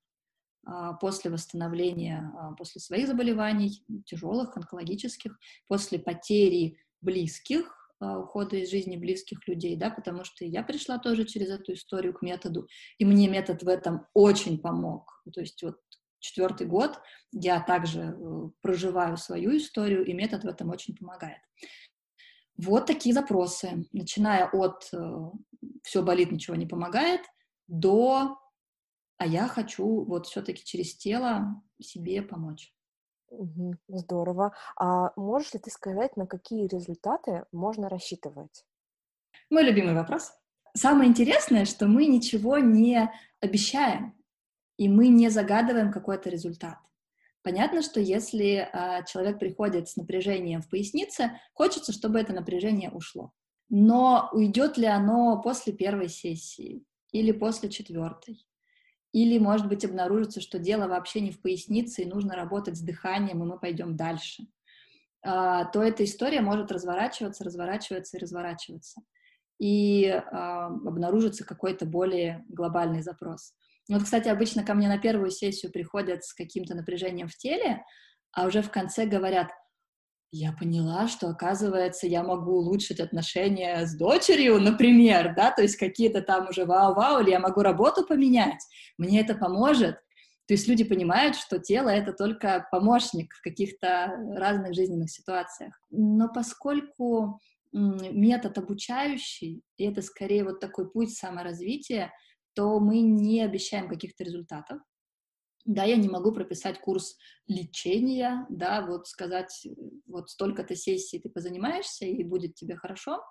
а, после восстановления, а, после своих заболеваний, тяжелых, онкологических, после потери близких, а, ухода из жизни близких людей, да, потому что я пришла тоже через эту историю к методу, и мне метод в этом очень помог. То есть вот четвертый год я также э, проживаю свою историю, и метод в этом очень помогает. Вот такие запросы, начиная от э, «все болит, ничего не помогает» до «а я хочу вот все-таки через тело себе помочь». Угу, здорово. А можешь ли ты сказать, на какие результаты можно рассчитывать? Мой любимый вопрос. Самое интересное, что мы ничего не обещаем, и мы не загадываем какой-то результат. Понятно, что если а, человек приходит с напряжением в пояснице, хочется, чтобы это напряжение ушло. Но уйдет ли оно после первой сессии или после четвертой? Или, может быть, обнаружится, что дело вообще не в пояснице, и нужно работать с дыханием, и мы пойдем дальше. А, то эта история может разворачиваться, разворачиваться и разворачиваться. И а, обнаружится какой-то более глобальный запрос. Вот, кстати, обычно ко мне на первую сессию приходят с каким-то напряжением в теле, а уже в конце говорят — я поняла, что, оказывается, я могу улучшить отношения с дочерью, например, да, то есть какие-то там уже вау-вау, или я могу работу поменять, мне это поможет. То есть люди понимают, что тело — это только помощник в каких-то разных жизненных ситуациях. Но поскольку метод обучающий, и это скорее вот такой путь саморазвития, то мы не обещаем каких-то результатов, да, я не могу прописать курс лечения, да, вот сказать, вот столько-то сессий ты позанимаешься, и будет тебе хорошо.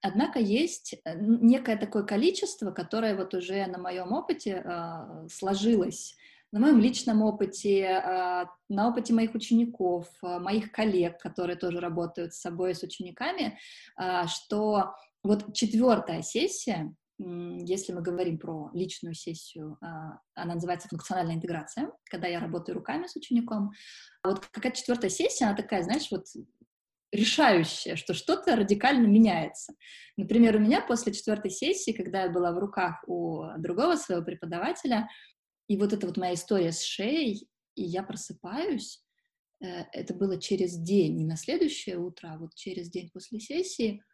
Однако есть э, некое такое количество, которое вот уже на моем опыте э, сложилось, на моем личном опыте, э, на опыте моих учеников, э, моих коллег, которые тоже работают с собой, с учениками, э, что вот четвертая сессия, если мы говорим про личную сессию, а, она называется функциональная интеграция, когда я работаю руками с учеником. Вот какая четвертая сессия, она такая, знаешь, вот решающая, что что-то радикально меняется. Например, у меня после четвертой сессии, когда я была в руках у другого своего преподавателя, и вот эта вот моя история с шеей, и я просыпаюсь, э, это было через день, не на следующее утро, а вот через день после сессии —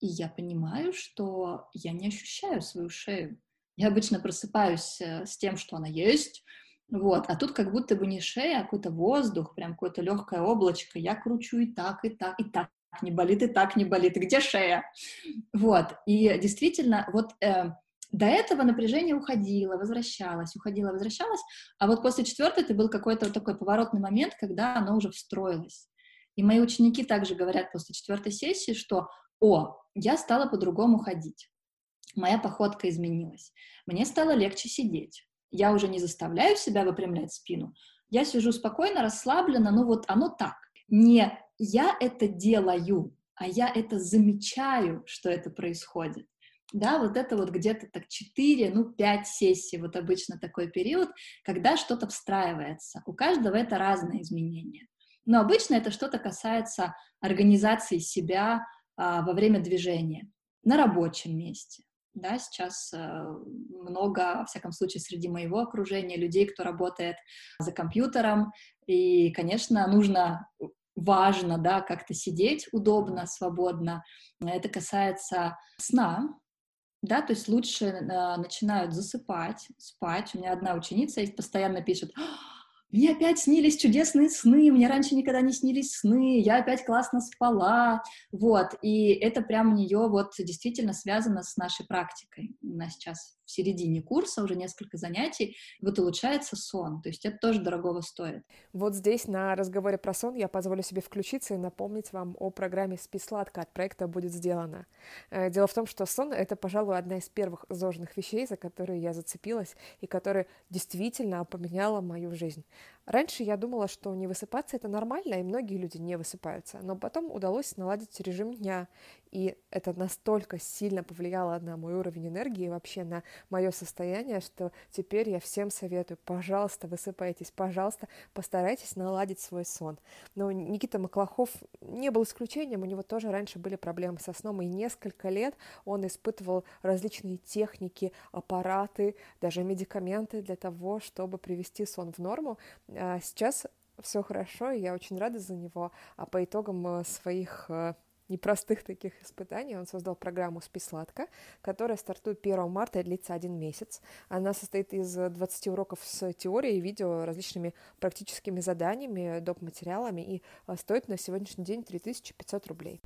и я понимаю, что я не ощущаю свою шею. Я обычно просыпаюсь э, с тем, что она есть, вот, а тут как будто бы не шея, а какой-то воздух, прям какое-то легкое облачко. Я кручу и так, и так, и так не болит, и так не болит. И где шея? Вот, и действительно, вот э, до этого напряжение уходило, возвращалось, уходило, возвращалось, а вот после четвертой это был какой-то вот такой поворотный момент, когда оно уже встроилось. И мои ученики также говорят после четвертой сессии, что «О, я стала по-другому ходить. Моя походка изменилась. Мне стало легче сидеть. Я уже не заставляю себя выпрямлять спину. Я сижу спокойно, расслабленно, ну вот оно так. Не я это делаю, а я это замечаю, что это происходит. Да, вот это вот где-то так 4, ну 5 сессий, вот обычно такой период, когда что-то встраивается. У каждого это разные изменения. Но обычно это что-то касается организации себя, во время движения на рабочем месте. Да, сейчас э, много, во всяком случае, среди моего окружения людей, кто работает за компьютером, и, конечно, нужно важно, да, как-то сидеть удобно, свободно. Это касается сна, да, то есть лучше э, начинают засыпать, спать. У меня одна ученица есть, постоянно пишет, мне опять снились чудесные сны, мне раньше никогда не снились сны, я опять классно спала, вот, и это прям у нее вот действительно связано с нашей практикой. У нас сейчас в середине курса уже несколько занятий, вот улучшается сон, то есть это тоже дорогого стоит. Вот здесь на разговоре про сон я позволю себе включиться и напомнить вам о программе «Спи сладко» от проекта «Будет сделано». Э, дело в том, что сон — это, пожалуй, одна из первых зожных вещей, за которые я зацепилась и которая действительно поменяла мою жизнь. Раньше я думала, что не высыпаться это нормально, и многие люди не высыпаются, но потом удалось наладить режим дня, и это настолько сильно повлияло на мой уровень энергии и вообще на мое состояние, что теперь я всем советую, пожалуйста, высыпайтесь, пожалуйста, постарайтесь наладить свой сон. Но Никита Маклахов не был исключением, у него тоже раньше были проблемы со сном, и несколько лет он испытывал различные техники, аппараты, даже медикаменты для того, чтобы привести сон в норму. А сейчас все хорошо, и я очень рада за него. А по итогам э, своих э, непростых таких испытаний он создал программу «Спи сладко», которая стартует 1 марта и длится один месяц. Она состоит из 20 уроков с теорией, видео, различными практическими заданиями, доп. материалами и а, стоит на сегодняшний день 3500 рублей.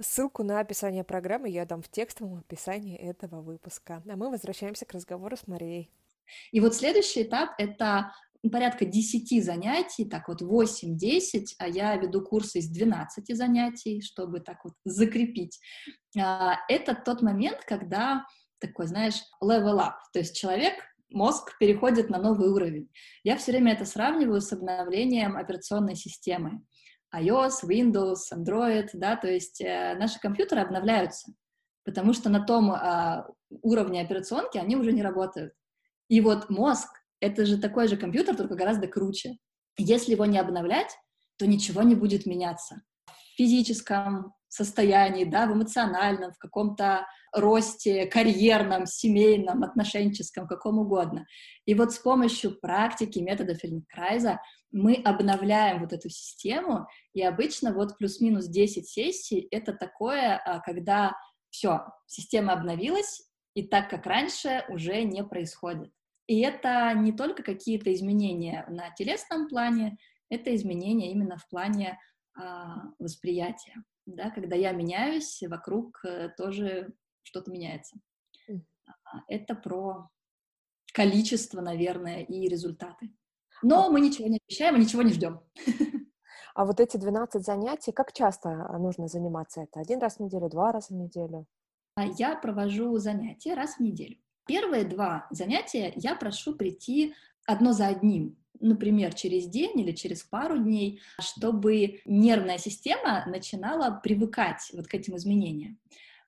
Ссылку на описание программы я дам в текстовом описании этого выпуска. А мы возвращаемся к разговору с Марией. И вот следующий этап — это порядка 10 занятий, так вот 8-10, а я веду курсы из 12 занятий, чтобы так вот закрепить. А, это тот момент, когда такой, знаешь, level up, то есть человек мозг переходит на новый уровень. Я все время это сравниваю с обновлением операционной системы iOS, Windows, Android, да, то есть э, наши компьютеры обновляются, потому что на том э, уровне операционки они уже не работают. И вот мозг — это же такой же компьютер, только гораздо круче. Если его не обновлять, то ничего не будет меняться. В физическом состоянии, да, в эмоциональном, в каком-то росте карьерном, семейном, отношенческом, каком угодно. И вот с помощью практики метода Фельдкрайза мы обновляем вот эту систему, и обычно вот плюс-минус 10 сессий — это такое, а, когда все, система обновилась, и так, как раньше, уже не происходит. И это не только какие-то изменения на телесном плане, это изменения именно в плане а, восприятия. Да, когда я меняюсь, вокруг э, тоже что-то меняется. А, это про количество, наверное, и результаты. Но а мы ничего не обещаем и ничего не ждем. А вот эти 12 занятий, как часто а, нужно заниматься это? Один раз в неделю, два раза в неделю? Я провожу занятия раз в неделю. Первые два занятия я прошу прийти одно за одним, например, через день или через пару дней, чтобы нервная система начинала привыкать вот к этим изменениям.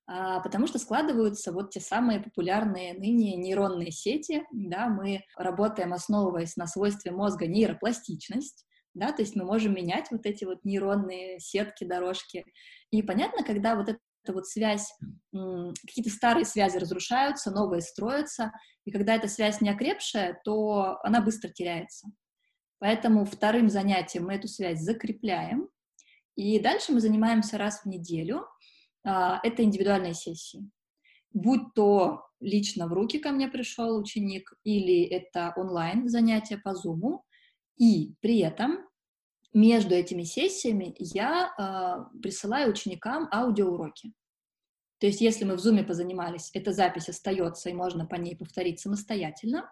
А, потому что складываются вот те самые популярные ныне нейронные сети, да, мы работаем, основываясь на свойстве мозга нейропластичность, да, то есть мы можем менять вот эти вот нейронные сетки, дорожки. И понятно, когда вот эта вот связь, какие-то старые связи разрушаются, новые строятся, и когда эта связь не окрепшая, то она быстро теряется. Поэтому вторым занятием мы эту связь закрепляем, и дальше мы занимаемся раз в неделю — а, это индивидуальные сессии. Будь то лично в руки ко мне пришел ученик, или это онлайн занятия по Zoom, и при этом между этими сессиями я э, присылаю ученикам аудиоуроки. То есть, если мы в Zoom позанимались, эта запись остается, и можно по ней повторить самостоятельно.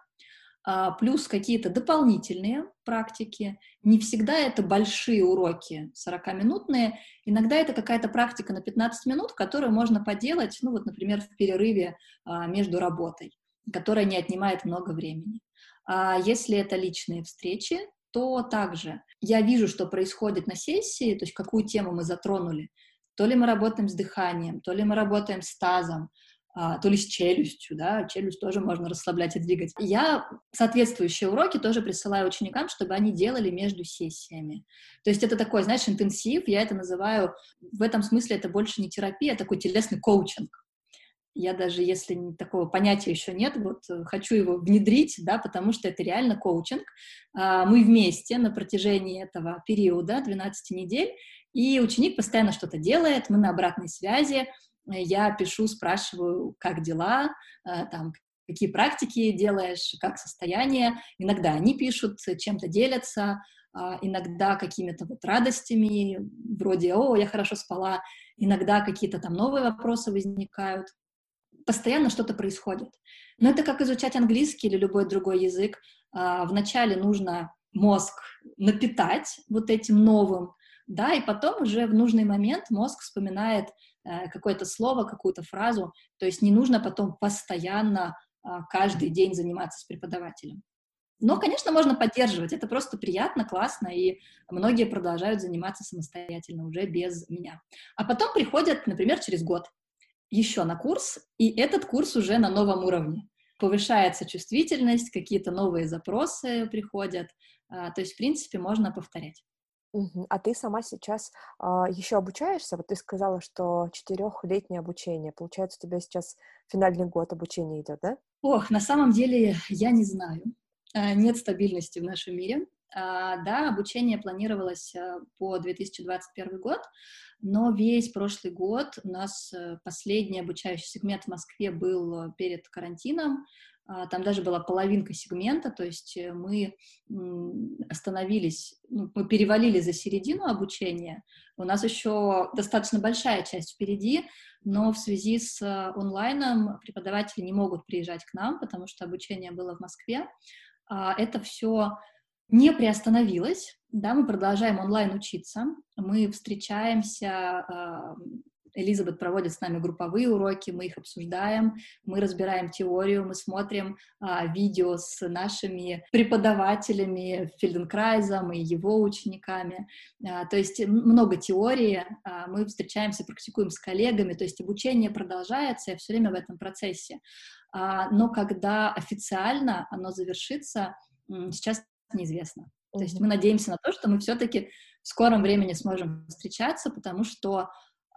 А, плюс какие-то дополнительные практики. Не всегда это большие уроки 40-минутные, иногда это какая-то практика на 15 минут, которую можно поделать, ну вот, например, в перерыве а, между работой, которая не отнимает много времени. А если это личные встречи, то также я вижу, что происходит на сессии, то есть какую тему мы затронули. То ли мы работаем с дыханием, то ли мы работаем с тазом, а, то ли с челюстью, да, челюсть тоже можно расслаблять и двигать. Я соответствующие уроки тоже присылаю ученикам, чтобы они делали между сессиями. То есть это такой, знаешь, интенсив, я это называю, в этом смысле это больше не терапия, а такой телесный коучинг. Я даже, если такого понятия еще нет, вот э, хочу его внедрить, да, потому что это реально коучинг. А, мы вместе на протяжении этого периода, 12 недель, и ученик постоянно что-то делает, мы на обратной связи, я пишу, спрашиваю, как дела, э, там, какие практики делаешь, как состояние. Иногда они пишут, чем-то делятся, а, иногда какими-то вот радостями, вроде «О, я хорошо спала», иногда какие-то там новые вопросы возникают. Постоянно что-то происходит. Но это как изучать английский или любой другой язык. А, вначале нужно мозг напитать вот этим новым, да, и потом уже в нужный момент мозг вспоминает Э, какое-то слово, какую-то фразу. То есть не нужно потом постоянно а, каждый день заниматься с преподавателем. Но, конечно, можно поддерживать. Это просто приятно, классно, и многие продолжают заниматься самостоятельно уже без меня. А потом приходят, например, через год еще на курс, и этот курс уже на новом уровне. Повышается чувствительность, какие-то новые запросы приходят. А, то есть, в принципе, можно повторять. Мгм. А ты сама сейчас а, еще обучаешься? Вот ты сказала, что четырехлетнее обучение. Получается, у тебя сейчас финальный год обучения идет, да? Ох, на самом деле я не знаю. А, Нет стабильности в нашем мире. А, да, обучение планировалось э, по 2021 год, но весь прошлый год у нас э, последний обучающий сегмент в Москве был э, перед карантином, а, там даже была половинка сегмента, то есть мы остановились, ну, мы перевалили за середину обучения, у нас еще достаточно большая часть впереди, но в связи с онлайном преподаватели не могут приезжать к нам, потому что обучение было в Москве. А, это все не приостановилась, да, мы продолжаем онлайн учиться, мы встречаемся, а, Элизабет проводит с нами групповые уроки, мы их обсуждаем, мы разбираем теорию, мы смотрим а, видео с нашими преподавателями Фельденкрайзом и его учениками. А, то есть много теории, а, мы встречаемся, практикуем с коллегами, то есть обучение продолжается, я все время в этом процессе. А, но когда официально оно завершится, сейчас неизвестно. Mm-hmm. То есть мы надеемся на то, что мы все-таки в скором времени сможем встречаться, потому что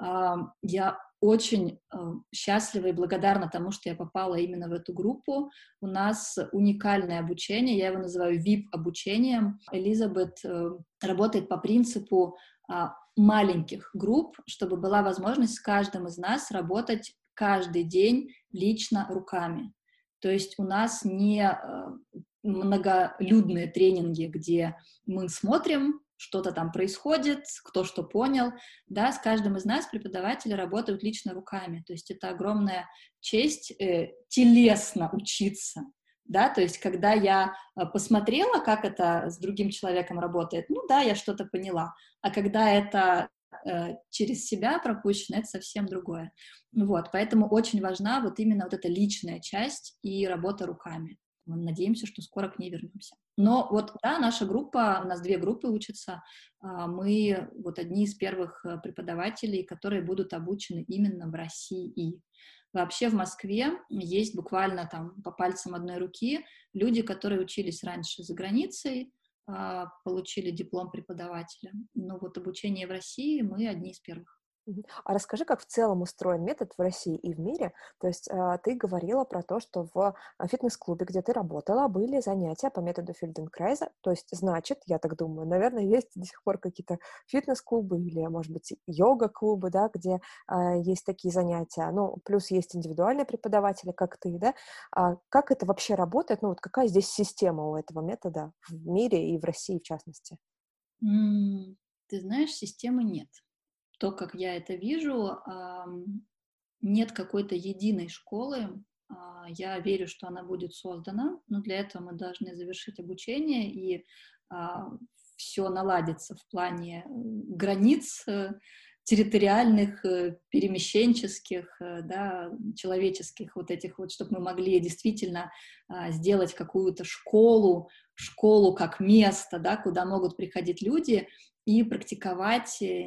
э, я очень э, счастлива и благодарна тому, что я попала именно в эту группу. У нас уникальное обучение, я его называю VIP-обучением. Элизабет э, работает по принципу э, маленьких групп, чтобы была возможность с каждым из нас работать каждый день лично руками. То есть у нас не э, многолюдные тренинги, где мы смотрим, что-то там происходит, кто что понял, да, с каждым из нас преподаватели работают лично руками, то есть это огромная честь э, телесно учиться, да, то есть когда я э, посмотрела, как это с другим человеком работает, ну да, я что-то поняла, а когда это э, через себя пропущено, это совсем другое. Вот, поэтому очень важна вот именно вот эта личная часть и работа руками. Мы надеемся, что скоро к ней вернемся. Но вот, да, наша группа, у нас две группы учатся, а, мы вот одни из первых э, преподавателей, которые будут обучены именно в России. Вообще в Москве есть буквально там по пальцам одной руки люди, которые учились раньше за границей, а, получили диплом преподавателя. Но вот обучение в России мы одни из первых. А расскажи, как в целом устроен метод в России и в мире. То есть э, ты говорила про то, что в а, фитнес-клубе, где ты работала, были занятия по методу Фельденкрайза. То есть, значит, я так думаю, наверное, есть до сих пор какие-то фитнес-клубы или, может быть, йога-клубы, да, где э, есть такие занятия. Ну, плюс есть индивидуальные преподаватели, как ты, да. А как это вообще работает? Ну, вот какая здесь система у этого метода в мире и в России, в частности? Ты знаешь, системы нет то, как я это вижу, нет какой-то единой школы. А, я верю, что она будет создана, но для этого мы должны завершить обучение и а, все наладится в плане границ э, территориальных, э, перемещенческих, э, да, человеческих вот этих вот, чтобы мы могли действительно а, сделать какую-то школу, школу как место, да, куда могут приходить люди и практиковать э,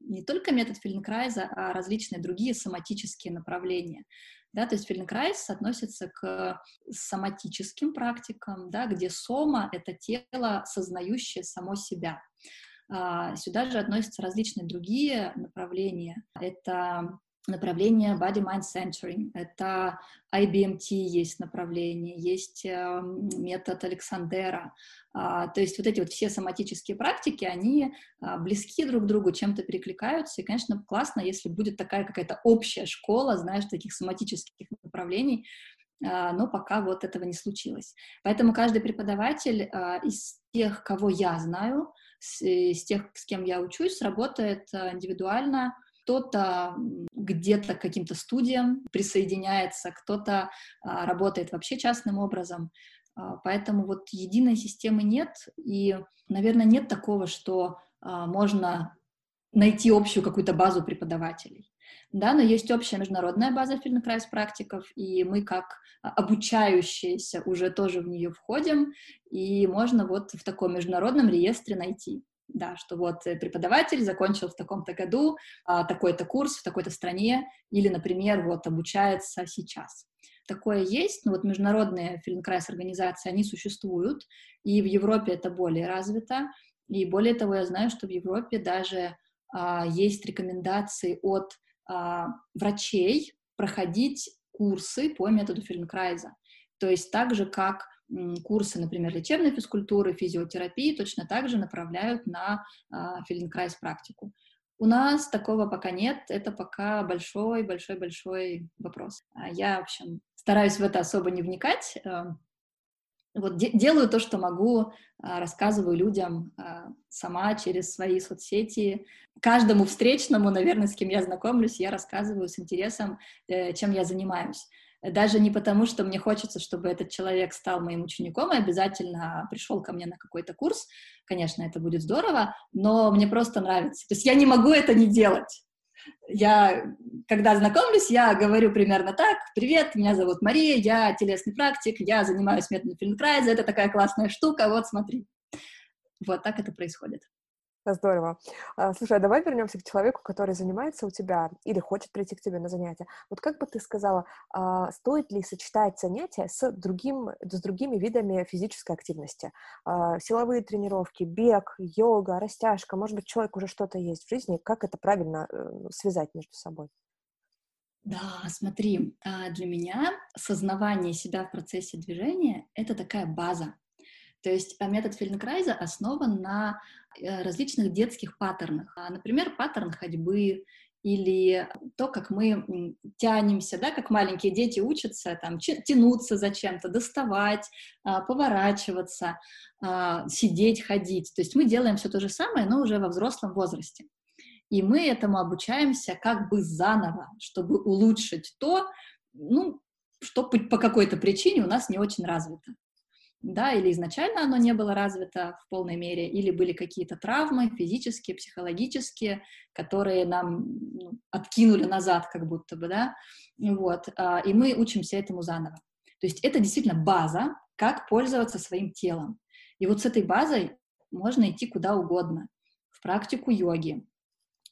не только метод Фельденкрайза, а различные другие соматические направления. Да, то есть Фельденкрайз относится к соматическим практикам, да, где сома — это тело, сознающее само себя. А, сюда же относятся различные другие направления. Это направление Body Mind Centering, это IBMT есть направление, есть э, метод Александера. А, то есть вот эти вот все соматические практики, они а, близки друг к другу, чем-то перекликаются, и, конечно, классно, если будет такая какая-то общая школа, знаешь, таких соматических направлений, а, но пока вот этого не случилось. Поэтому каждый преподаватель из тех, кого я знаю, из тех, с кем я учусь, работает индивидуально, кто-то где-то к каким-то студиям присоединяется, кто-то а, работает вообще частным образом. А, поэтому вот единой системы нет, и, наверное, нет такого, что а, можно найти общую какую-то базу преподавателей. Да, но есть общая международная база Фельденкрайс практиков, и мы как обучающиеся уже тоже в нее входим, и можно вот в таком международном реестре найти да, что вот э, преподаватель закончил в таком-то году а, такой-то курс в такой-то стране, или, например, вот обучается сейчас. Такое есть, но вот международные филинкрайс организации, они существуют, и в Европе это более развито, и более того, я знаю, что в Европе даже а, есть рекомендации от а, врачей проходить курсы по методу Фельденкрайза. То есть так же, как курсы, например, лечебной физкультуры, физиотерапии, точно так же направляют на Фельденкрайз-практику. У нас такого пока нет, это пока большой-большой-большой вопрос. А я, в общем, стараюсь в это особо не вникать, эм, вот де- делаю то, что могу, а, рассказываю людям а, сама через свои соцсети. Каждому встречному, наверное, с кем я знакомлюсь, я рассказываю с интересом, э, чем я занимаюсь. Даже не потому, что мне хочется, чтобы этот человек стал моим учеником и обязательно пришел ко мне на какой-то курс. Конечно, это будет здорово, но мне просто нравится. То есть я не могу это не делать. Я, когда знакомлюсь, я говорю примерно так. Привет, меня зовут Мария, я телесный практик, я занимаюсь методом Филинкрайза, это такая классная штука, вот смотри. Вот так это происходит. Здорово. А, слушай, а давай вернемся к человеку, который занимается у тебя или хочет прийти к тебе на занятия. Вот как бы ты сказала, а, стоит ли сочетать занятия с, другим, с другими видами физической активности? А, силовые тренировки, бег, йога, растяжка. Может быть, человек уже что-то есть в жизни. Как это правильно э, связать между собой? Да, смотри, для меня сознавание себя в процессе движения — это такая база. То есть метод Фельденкрайза основан на Э, различных детских паттернах. А, например, паттерн ходьбы или то, как мы тянемся, да, как маленькие дети учатся там, тянуться за чем-то, доставать, а, поворачиваться, а, сидеть, ходить. То есть мы делаем все то же самое, но уже во взрослом возрасте. И мы этому обучаемся как бы заново, чтобы улучшить то, ну, что по какой-то причине у нас не очень развито да, или изначально оно не было развито в полной мере, или были какие-то травмы физические, психологические, которые нам ну, откинули назад как будто бы, да, вот, а, и мы учимся этому заново. То есть это действительно база, как пользоваться своим телом. И вот с этой базой можно идти куда угодно. В практику йоги.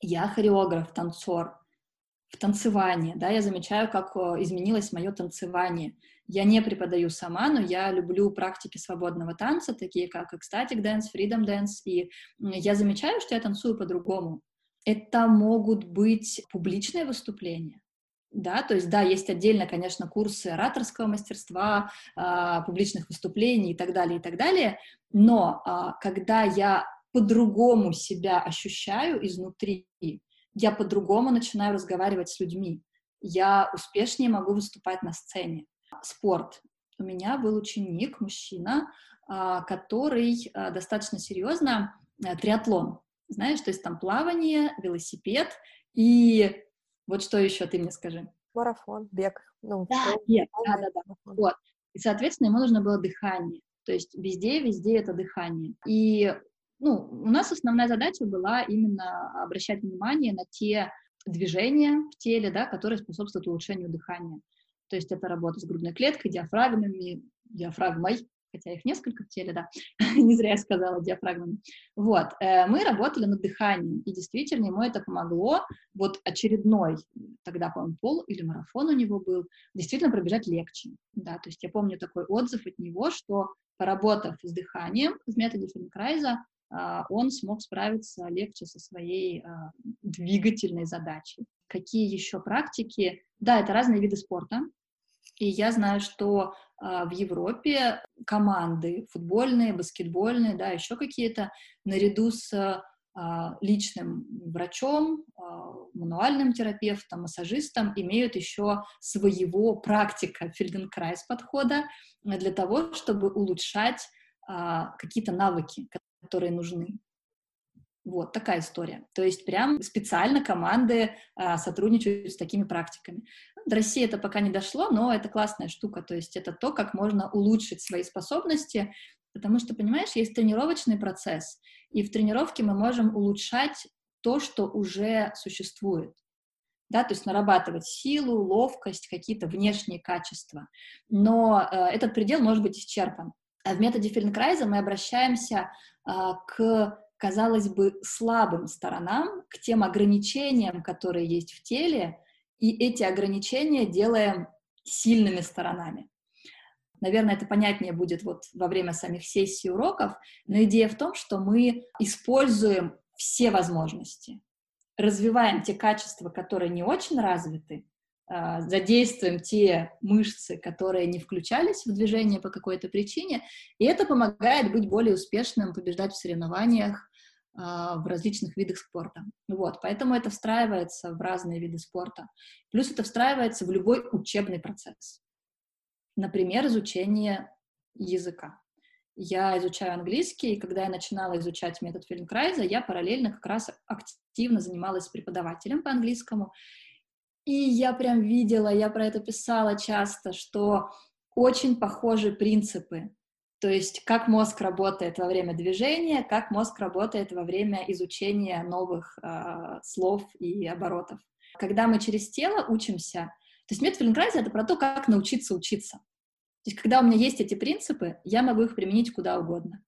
Я хореограф, танцор. В танцевание, да, я замечаю, как изменилось мое танцевание — я не преподаю сама, но я люблю практики свободного танца, такие как ecstatic dance, freedom dance, и я замечаю, что я танцую по-другому. Это могут быть публичные выступления, да, то есть, да, есть отдельно, конечно, курсы ораторского мастерства, а, публичных выступлений и так далее, и так далее, но а, когда я по-другому себя ощущаю изнутри, я по-другому начинаю разговаривать с людьми, я успешнее могу выступать на сцене спорт. У меня был ученик, мужчина, а, который а, достаточно серьезно э, триатлон. Знаешь, то есть там плавание, велосипед и вот что еще ты мне скажи? Марафон, бег. Ну, да, бег, да, да, да. Вот. И, соответственно, ему нужно было дыхание. То есть везде, везде это дыхание. И ну, у нас основная задача была именно обращать внимание на те движения в теле, да, которые способствуют улучшению дыхания. То есть это работа с грудной клеткой, диафрагмами, диафрагмой, хотя их несколько в теле, да, не зря я сказала диафрагмами. Вот, э, мы работали над дыханием, и действительно ему это помогло. Вот очередной, тогда, по-моему, пол или марафон у него был, действительно пробежать легче, да, то есть я помню такой отзыв от него, что поработав с дыханием в методе Фельдкрайза, а, он смог справиться легче со своей а, двигательной задачей. Какие еще практики? Да, это разные виды спорта, и я знаю, что а, в Европе команды футбольные, баскетбольные, да, еще какие-то, наряду с а, личным врачом, а, мануальным терапевтом, массажистом имеют еще своего практика Фельденкрайс подхода для того, чтобы улучшать а, какие-то навыки, которые нужны. Вот такая история. То есть прям специально команды а, сотрудничают с такими практиками. До России это пока не дошло, но это классная штука. То есть это то, как можно улучшить свои способности, потому что, понимаешь, есть тренировочный процесс, и в тренировке мы можем улучшать то, что уже существует. Да, то есть нарабатывать силу, ловкость, какие-то внешние качества. Но э, этот предел может быть исчерпан. А в методе Фельденкрайза мы обращаемся э, к казалось бы, слабым сторонам, к тем ограничениям, которые есть в теле, и эти ограничения делаем сильными сторонами. Наверное, это понятнее будет вот во время самих сессий уроков, но идея в том, что мы используем все возможности, развиваем те качества, которые не очень развиты, а, задействуем те мышцы, которые не включались в движение по какой-то причине, и это помогает быть более успешным, побеждать в соревнованиях в различных видах спорта. Вот, поэтому это встраивается в разные виды спорта. Плюс это встраивается в любой учебный процесс. Например, изучение языка. Я изучаю английский, и когда я начинала изучать метод Фелленкрайза, я параллельно как раз активно занималась преподавателем по английскому, и я прям видела, я про это писала часто, что очень похожи принципы. То есть как мозг работает во время движения, как мозг работает во время изучения новых э, слов и оборотов. Когда мы через тело учимся, то есть метод Фелленкрайза — это про то, как научиться учиться. То есть когда у меня есть эти принципы, я могу их применить куда угодно.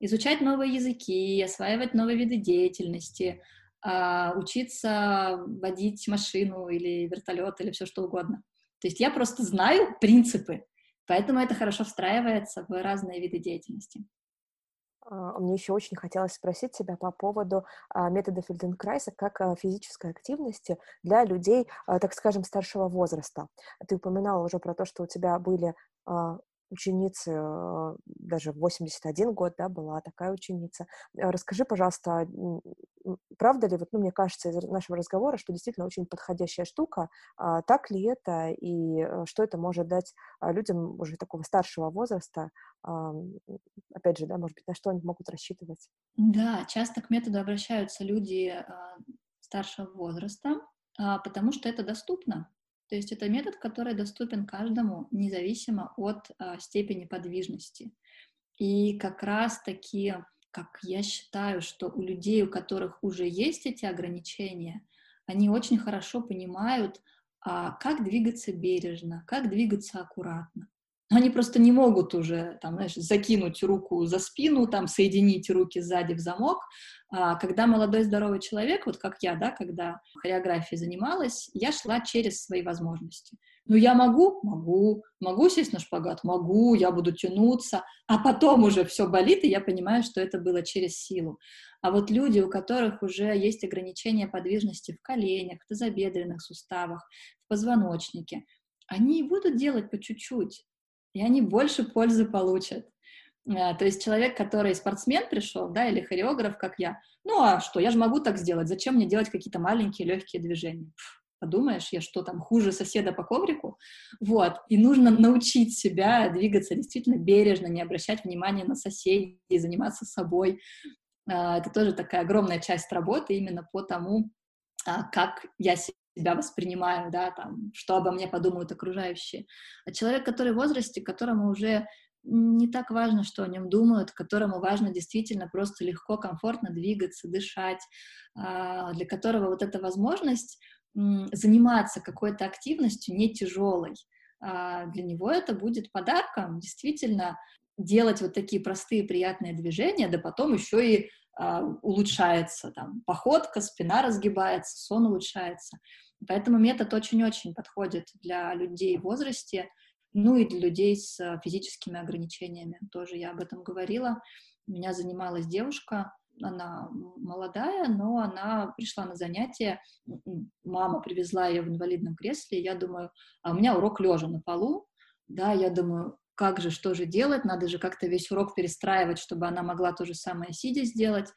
Изучать новые языки, осваивать новые виды деятельности, а, учиться водить машину или вертолет или все что угодно. То есть я просто знаю принципы, поэтому это хорошо встраивается в разные виды деятельности. А, мне еще очень хотелось спросить тебя по поводу а, метода Фельденкрайса как физической активности для людей, так скажем, старшего возраста. Ты упоминала уже про то, что у тебя были ученицы, э, даже 81 год, да, была такая ученица. Э, расскажи, пожалуйста, правда ли, вот, ну, мне кажется, из нашего разговора, что действительно очень подходящая штука, а, так ли это, и э, что это может дать а, людям уже такого старшего возраста, опять же, да, может быть, на что они могут рассчитывать? Да, часто к методу обращаются люди а, старшего возраста, потому что это доступно. То есть это метод, который доступен каждому, независимо от а, степени подвижности. И как раз-таки, как я считаю, что у людей, у которых уже есть эти ограничения, они очень хорошо понимают, а, как двигаться бережно, как двигаться аккуратно они просто не могут уже, там, знаешь, закинуть руку за спину, там, соединить руки сзади в замок. А когда молодой здоровый человек, вот как я, да, когда хореографией занималась, я шла через свои возможности. Ну, я могу? Могу. Могу сесть на шпагат? Могу, я буду тянуться. А потом уже все болит, и я понимаю, что это было через силу. А вот люди, у которых уже есть ограничения подвижности в коленях, в тазобедренных суставах, в позвоночнике, они будут делать по чуть-чуть и они больше пользы получат. Э, то есть человек, который спортсмен пришел, да, или хореограф, как я, ну а что, я же могу так сделать, зачем мне делать какие-то маленькие легкие движения? Подумаешь, я что там, хуже соседа по коврику? Вот, и нужно научить себя двигаться действительно бережно, не обращать внимания на соседей, заниматься собой. Э, это тоже такая огромная часть работы именно по тому, а, как я себя воспринимаю, да, там, что обо мне подумают окружающие. А человек, который в возрасте, которому уже не так важно, что о нем думают, которому важно действительно просто легко, комфортно двигаться, дышать, а, для которого вот эта возможность заниматься какой-то активностью не тяжелой, а, для него это будет подарком, действительно делать вот такие простые приятные движения, да потом еще и улучшается, там, походка, спина разгибается, сон улучшается. Поэтому метод очень-очень подходит для людей в возрасте, ну и для людей с физическими ограничениями. Тоже я об этом говорила. Меня занималась девушка, она молодая, но она пришла на занятия, мама привезла ее в инвалидном кресле, я думаю, а у меня урок лежа на полу, да, я думаю, как же, что же делать, надо же как-то весь урок перестраивать, чтобы она могла то же самое сидя сделать,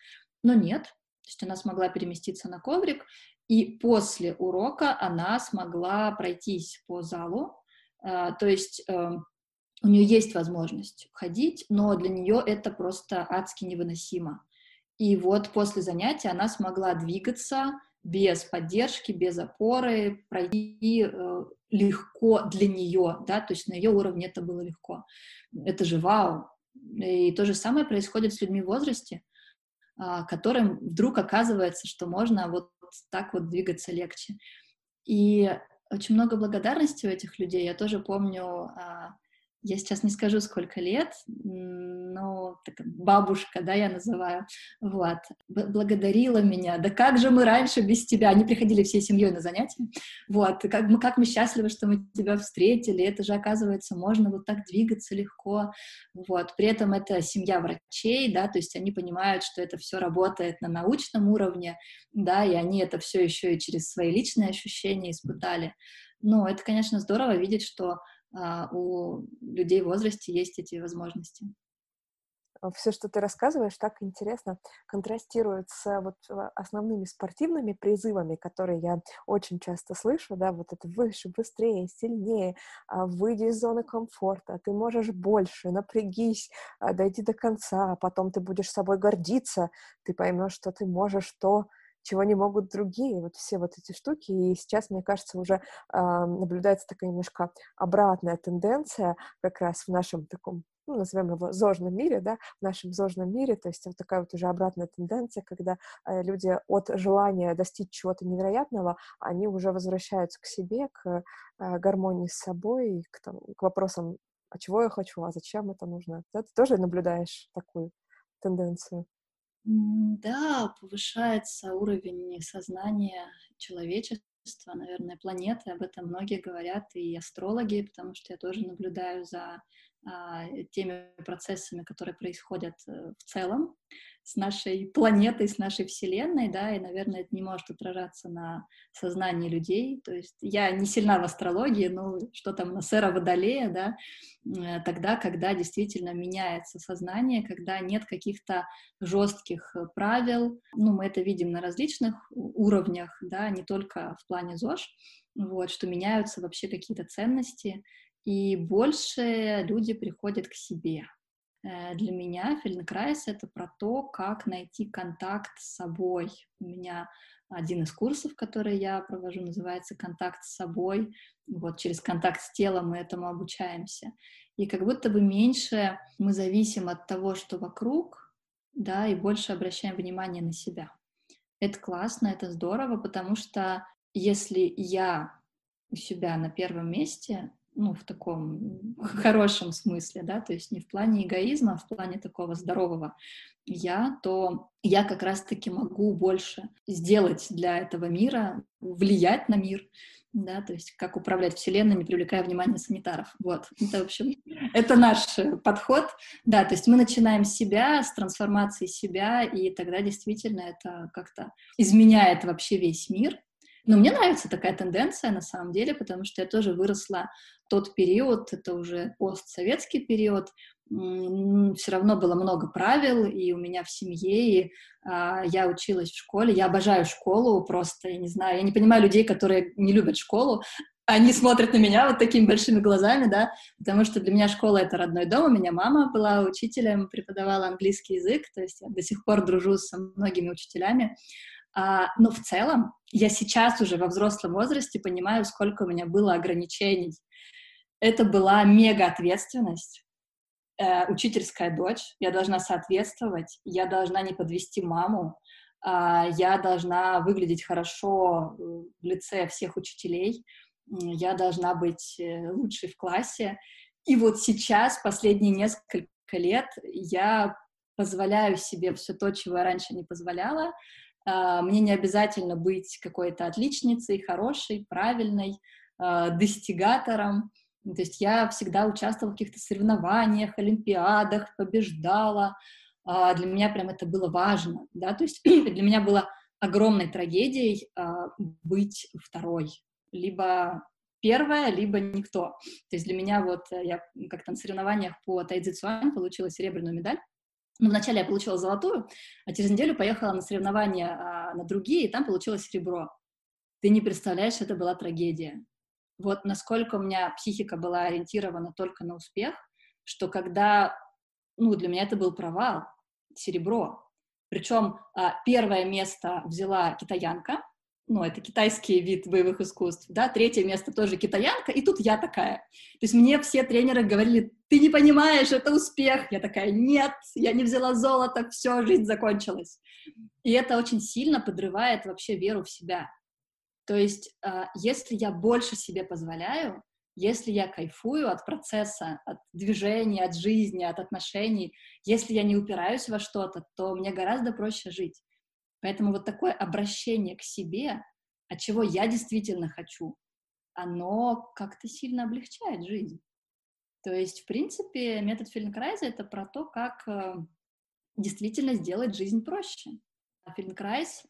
но нет, то есть она смогла переместиться на коврик, и после урока она смогла пройтись по залу, а, то есть эм, у нее есть возможность ходить, но для нее это просто адски невыносимо. И вот после занятия она смогла двигаться без поддержки, без опоры, пройти э, легко для нее, да, то есть на ее уровне это было легко. Это же вау. И то же самое происходит с людьми в возрасте, а, которым вдруг оказывается, что можно вот так вот двигаться легче. И очень много благодарности у этих людей. Я тоже помню а, я сейчас не скажу, сколько лет, но так, бабушка, да, я называю, вот, благодарила меня, да как же мы раньше без тебя, они приходили всей семьей на занятия, вот, как мы, как мы счастливы, что мы тебя встретили, это же, оказывается, можно вот так двигаться легко, вот, при этом это семья врачей, да, то есть они понимают, что это все работает на научном уровне, да, и они это все еще и через свои личные ощущения испытали, Ну, это, конечно, здорово видеть, что у людей в возрасте есть эти возможности. Э, все, что ты рассказываешь, так интересно контрастирует с вот э, основными спортивными призывами, которые я очень часто слышу, да, вот это выше, быстрее, сильнее, а, выйди из зоны комфорта, ты можешь больше, напрягись, а, дойди до конца, а потом ты будешь собой гордиться, ты поймешь, что ты можешь то, чего не могут другие. Вот все вот эти штуки. И сейчас, мне кажется, уже э, наблюдается такая немножко обратная тенденция как раз в нашем таком ну, назовем его зожном мире, да, в нашем зожном мире, то есть вот такая вот уже обратная тенденция, когда э, люди от желания достичь чего-то невероятного, они уже возвращаются к себе, к э, гармонии с собой, к, там, к вопросам, а чего я хочу, а зачем это нужно. Да, ты тоже наблюдаешь такую тенденцию? Да, повышается уровень сознания человечества, наверное, планеты. Об этом многие говорят, и астрологи, потому что я тоже наблюдаю за теми процессами, которые происходят э, в целом с нашей планетой, с нашей Вселенной, да, и, наверное, это не может отражаться на сознании людей. То есть я не сильна в астрологии, но что там на сэра Водолея, да, э, тогда, когда действительно меняется сознание, когда нет каких-то жестких правил, ну, мы это видим на различных уровнях, да, не только в плане ЗОЖ, вот, что меняются вообще какие-то ценности, и больше люди приходят к себе. Э, для меня Фельденкрайс — это про то, как найти контакт с собой. У меня один из курсов, который я провожу, называется «Контакт с собой». Вот через контакт с телом мы этому обучаемся. И как будто бы меньше мы зависим от того, что вокруг, да, и больше обращаем внимание на себя. Это классно, это здорово, потому что если я у себя на первом месте, ну, в таком хорошем смысле, да, то есть не в плане эгоизма, а в плане такого здорового я, то я как раз-таки могу больше сделать для этого мира, влиять на мир, да, то есть как управлять Вселенной, не привлекая внимания санитаров. Вот, это, в общем, это наш подход, да, то есть мы начинаем с себя, с трансформации себя, и тогда действительно это как-то изменяет вообще весь мир, но мне нравится такая тенденция на самом деле, потому что я тоже выросла тот период, это уже постсоветский период, все равно было много правил, и у меня в семье, и а, я училась в школе, я обожаю школу просто, я не знаю, я не понимаю людей, которые не любят школу, они смотрят на меня вот такими большими глазами, да, потому что для меня школа — это родной дом, у меня мама была учителем, преподавала английский язык, то есть я до сих пор дружу со многими учителями, но в целом я сейчас уже во взрослом возрасте понимаю, сколько у меня было ограничений. Это была мега ответственность. Э, учительская дочь, я должна соответствовать, я должна не подвести маму, э, я должна выглядеть хорошо в лице всех учителей, я должна быть э, лучшей в классе. И вот сейчас, последние несколько лет, я позволяю себе все то, чего я раньше не позволяла, а, мне не обязательно быть какой-то отличницей, хорошей, правильной, а, достигатором. То есть я всегда участвовала в каких-то соревнованиях, олимпиадах, побеждала. А, для меня прям это было важно, да, то есть для меня было огромной трагедией быть второй, либо первая, либо никто. То есть для меня вот э, я как-то на соревнованиях по тайцзицуань получила серебряную медаль, ну, вначале я получила золотую, а через неделю поехала на соревнования а, на другие, и там получила серебро. Ты не представляешь, это была трагедия. Вот насколько у меня психика была ориентирована только на успех, что когда, ну, для меня это был провал, серебро. Причем а, первое место взяла китаянка, ну, это китайский вид боевых искусств, да, третье место тоже китаянка, и тут я такая. То есть мне все тренеры говорили, ты не понимаешь, это успех. Я такая, нет, я не взяла золото, все, жизнь закончилась. И это очень сильно подрывает вообще веру в себя. То есть а, если я больше себе позволяю, если я кайфую от процесса, от движения, от жизни, от отношений, если я не упираюсь во что-то, то мне гораздо проще жить. Поэтому вот такое обращение к себе, от чего я действительно хочу, оно как-то сильно облегчает жизнь. То есть, в принципе, метод Фельденкрайза — это про то, как э, действительно сделать жизнь проще. Фельденкрайз,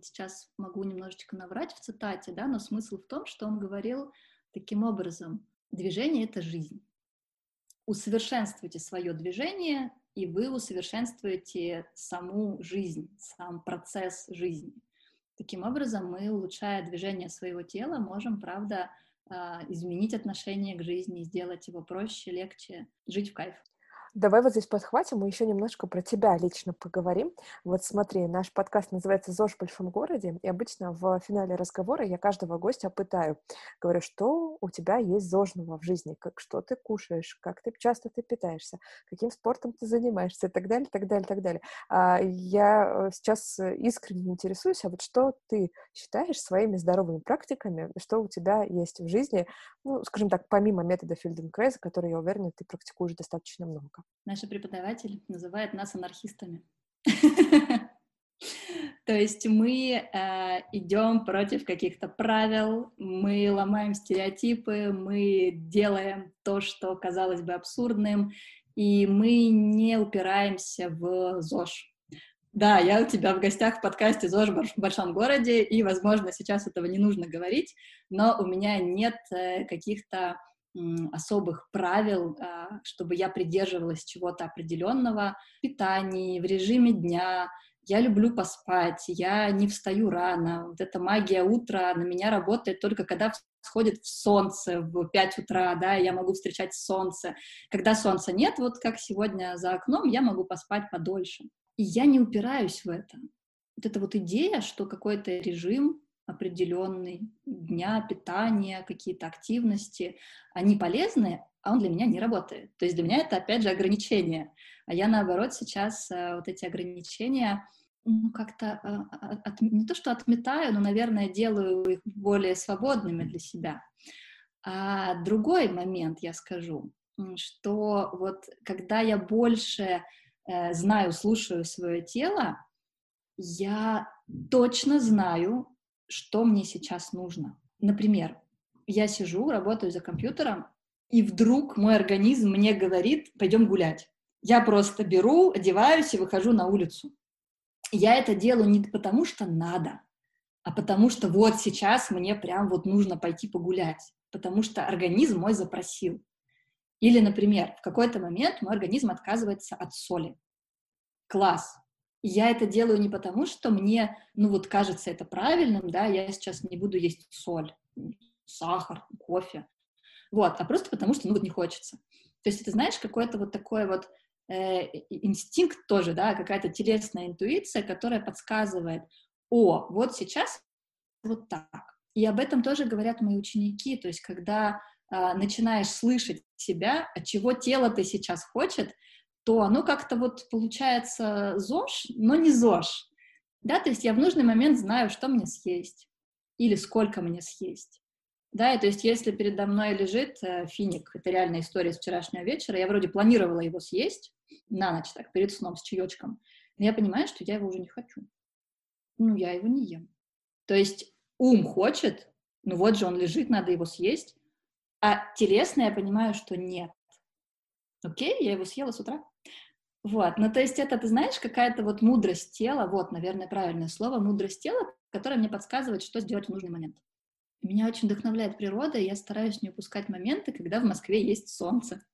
сейчас могу немножечко наврать в цитате, да, но смысл в том, что он говорил Таким образом, движение — это жизнь. Усовершенствуйте свое движение, и вы усовершенствуете саму жизнь, сам процесс жизни. Таким образом, мы, улучшая движение своего тела, можем, правда, а, изменить отношение к жизни, сделать его проще, легче, жить в кайф. Давай вот здесь подхватим и еще немножко про тебя лично поговорим. Вот смотри, наш подкаст называется «ЗОЖ в большом городе», и обычно в финале разговора я каждого гостя пытаю, говорю, что у тебя есть зожного в жизни, как, что ты кушаешь, как ты часто ты питаешься, каким спортом ты занимаешься и так далее, так далее, так далее. А я э, сейчас искренне интересуюсь, а вот что ты считаешь своими здоровыми практиками, что у тебя есть в жизни, ну, скажем так, помимо метода Фельденкрейза, который, я уверена, ты практикуешь достаточно много? Наша преподаватель называет нас анархистами. То есть мы э, идем против каких-то правил, мы ломаем стереотипы, мы делаем то, что казалось бы абсурдным, и мы не упираемся в ЗОЖ. Да, я у тебя в гостях в подкасте «ЗОЖ в большом городе», и, возможно, сейчас этого не нужно говорить, но у меня нет э, каких-то особых правил, а, чтобы я придерживалась чего-то определенного в питании, в режиме дня. Я люблю поспать, я не встаю рано. Вот эта магия утра на меня работает только когда всходит солнце в 5 утра, да, я могу встречать солнце. Когда солнца нет, вот как сегодня за окном, я могу поспать подольше. И я не упираюсь в это. Вот эта вот идея, что какой-то режим определенный дня, питания, какие-то активности, они полезны, а он для меня не работает. То есть для меня это, опять же, ограничение. А я, наоборот, сейчас э, вот эти ограничения ну, как-то э, от, не то что отметаю, но, наверное, делаю их более свободными для себя. А другой момент я скажу, что вот когда я больше э, знаю, слушаю свое тело, я точно знаю, что мне сейчас нужно. Например, я сижу, работаю за компьютером, и вдруг мой организм мне говорит, пойдем гулять. Я просто беру, одеваюсь и выхожу на улицу. Я это делаю не потому, что надо, а потому что вот сейчас мне прям вот нужно пойти погулять, потому что организм мой запросил. Или, например, в какой-то момент мой организм отказывается от соли. Класс, я это делаю не потому, что мне, ну вот кажется это правильным, да, я сейчас не буду есть соль, сахар, кофе, вот, а просто потому, что, ну вот не хочется. То есть это, знаешь, какой-то вот такой вот э, инстинкт тоже, да, какая-то телесная интуиция, которая подсказывает, о, вот сейчас вот так. И об этом тоже говорят мои ученики, то есть когда э, начинаешь слышать себя, от чего тело ты сейчас хочет, то оно как-то вот получается ЗОЖ, но не ЗОЖ. Да, то есть я в нужный момент знаю, что мне съесть или сколько мне съесть. Да, и то есть если передо мной лежит э, финик, это реальная история с вчерашнего вечера, я вроде планировала его съесть на ночь, так, перед сном с чаечком, но я понимаю, что я его уже не хочу. Ну, я его не ем. То есть ум хочет, ну вот же он лежит, надо его съесть, а телесно я понимаю, что нет. Окей, я его съела с утра. Вот, ну то есть это, ты знаешь, какая-то вот мудрость тела, вот, наверное, правильное слово, мудрость тела, которая мне подсказывает, что сделать в нужный момент. Меня очень вдохновляет природа, и я стараюсь не упускать моменты, когда в Москве есть солнце.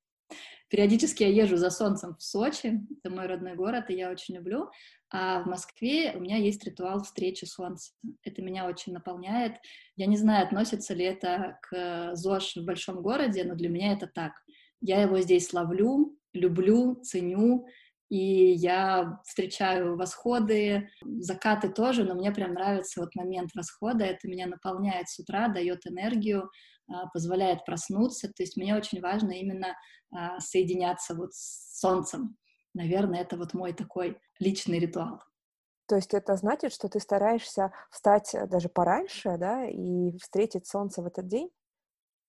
Периодически я езжу за солнцем в Сочи, это мой родной город, и я очень люблю. А в Москве у меня есть ритуал встречи солнца. Это меня очень наполняет. Я не знаю, относится ли это к ЗОЖ в большом городе, но для меня это так. Я его здесь ловлю, люблю, ценю, и я встречаю восходы, закаты тоже, но мне прям нравится вот момент восхода, это меня наполняет с утра, дает энергию, а, позволяет проснуться, то есть мне очень важно именно а, соединяться вот с солнцем. Наверное, это вот мой такой личный ритуал. То есть это значит, что ты стараешься встать э, даже пораньше, да, и встретить солнце в этот день?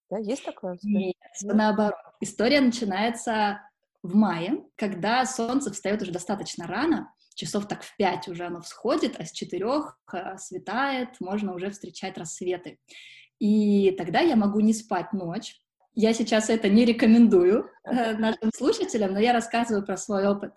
Да, есть такое? Нет, Нет, наоборот. История начинается в мае, когда солнце встает уже достаточно рано, часов так в пять уже оно всходит, а с четырех э, светает, можно уже встречать рассветы. И тогда я могу не спать ночь. Я сейчас это не рекомендую э, нашим слушателям, но я рассказываю про свой опыт.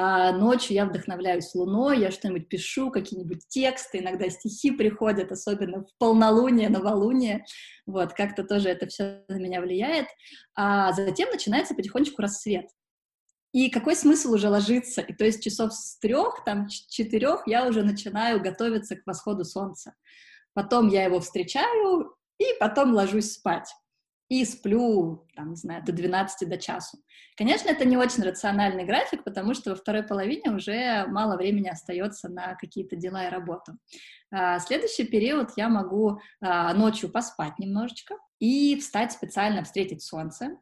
А ночью я вдохновляюсь луной, я что-нибудь пишу, какие-нибудь тексты, иногда стихи приходят, особенно в полнолуние, новолуние, вот, как-то тоже это все на меня влияет, а затем начинается потихонечку рассвет, и какой смысл уже ложиться? И то есть часов с трех, там, четырех я уже начинаю готовиться к восходу солнца. Потом я его встречаю, и потом ложусь спать. И сплю, там, не знаю, до 12, до часу. Конечно, это не очень рациональный график, потому что во второй половине уже мало времени остается на какие-то дела и работу. А, следующий период я могу а, ночью поспать немножечко и встать специально, встретить солнце,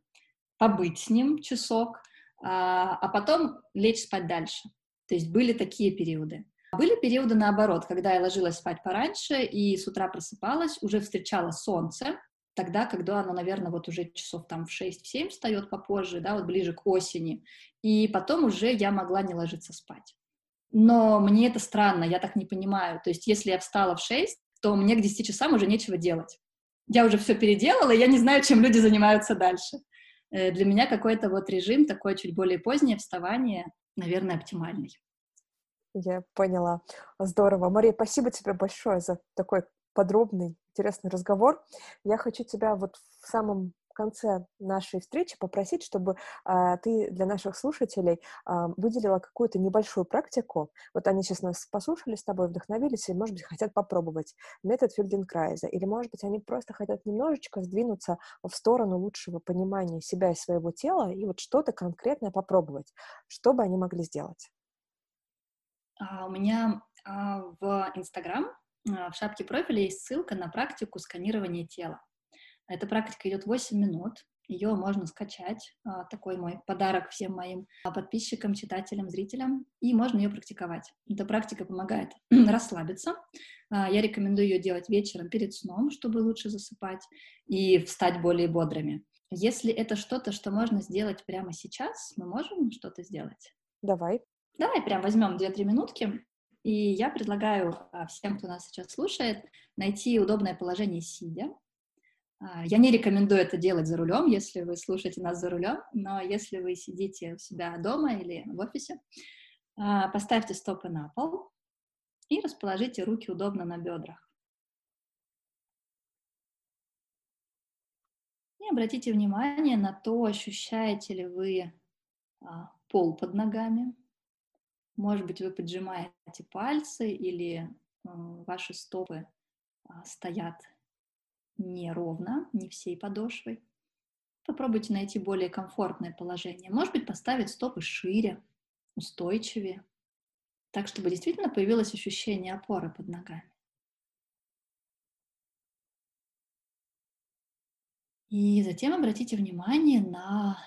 побыть с ним часок, а, а потом лечь спать дальше. То есть были такие периоды. Были периоды наоборот, когда я ложилась спать пораньше и с утра просыпалась, уже встречала солнце, тогда, когда оно, наверное, вот уже часов там в 6-7 встает попозже, да, вот ближе к осени, и потом уже я могла не ложиться спать. Но мне это странно, я так не понимаю. То есть если я встала в 6, то мне к 10 часам уже нечего делать. Я уже все переделала, и я не знаю, чем люди занимаются дальше. Э, для меня какой-то вот режим, такое чуть более позднее вставание, наверное, оптимальный. Я поняла. Здорово. Мария, спасибо тебе большое за такой подробный, интересный разговор. Я хочу тебя вот в самом конце нашей встречи попросить, чтобы а, ты для наших слушателей а, выделила какую-то небольшую практику. Вот они сейчас нас послушали с тобой, вдохновились и, может быть, хотят попробовать метод Фельденкрайза. Или, может быть, они просто хотят немножечко сдвинуться в сторону лучшего понимания себя и своего тела и вот что-то конкретное попробовать. Что бы они могли сделать? А, у меня а, в Инстаграм в шапке профиля есть ссылка на практику сканирования тела. Эта практика идет 8 минут. Ее можно скачать. А, такой мой подарок всем моим подписчикам, читателям, зрителям. И можно ее практиковать. Эта практика помогает расслабиться. А, я рекомендую ее делать вечером перед сном, чтобы лучше засыпать и встать более бодрыми. Если это что-то, что можно сделать прямо сейчас, мы можем что-то сделать? Давай. Давай прям возьмем 2-3 минутки. И я предлагаю а, всем, кто нас сейчас слушает, найти удобное положение сидя. А, я не рекомендую это делать за рулем, если вы слушаете нас за рулем, но если вы сидите у себя дома или в офисе, а, поставьте стопы на пол и расположите руки удобно на бедрах. И обратите внимание на то, ощущаете ли вы пол под ногами. Может быть, вы поджимаете пальцы или ваши стопы стоят неровно, не всей подошвой. Попробуйте найти более комфортное положение. Может быть, поставить стопы шире, устойчивее, так, чтобы действительно появилось ощущение опоры под ногами. И затем обратите внимание на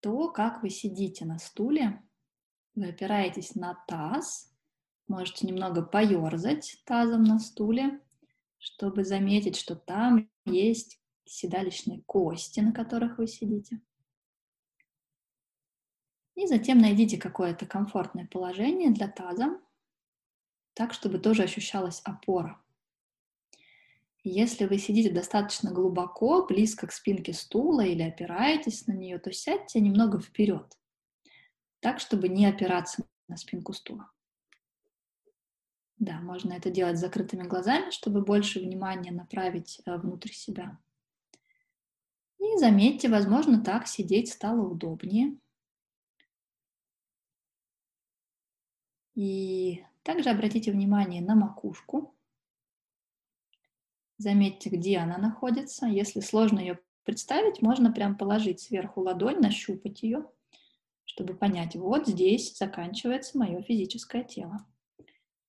то, как вы сидите на стуле. Вы опираетесь на таз, можете немного поерзать тазом на стуле, чтобы заметить, что там есть седалищные кости, на которых вы сидите. И затем найдите какое-то комфортное положение для таза, так, чтобы тоже ощущалась опора. Если вы сидите достаточно глубоко, близко к спинке стула или опираетесь на нее, то сядьте немного вперед, так, чтобы не опираться на спинку стула. Да, можно это делать с закрытыми глазами, чтобы больше внимания направить э, внутрь себя. И заметьте, возможно, так сидеть стало удобнее. И также обратите внимание на макушку. Заметьте, где она находится. Если сложно ее представить, можно прям положить сверху ладонь, нащупать ее, чтобы понять, вот здесь заканчивается мое физическое тело.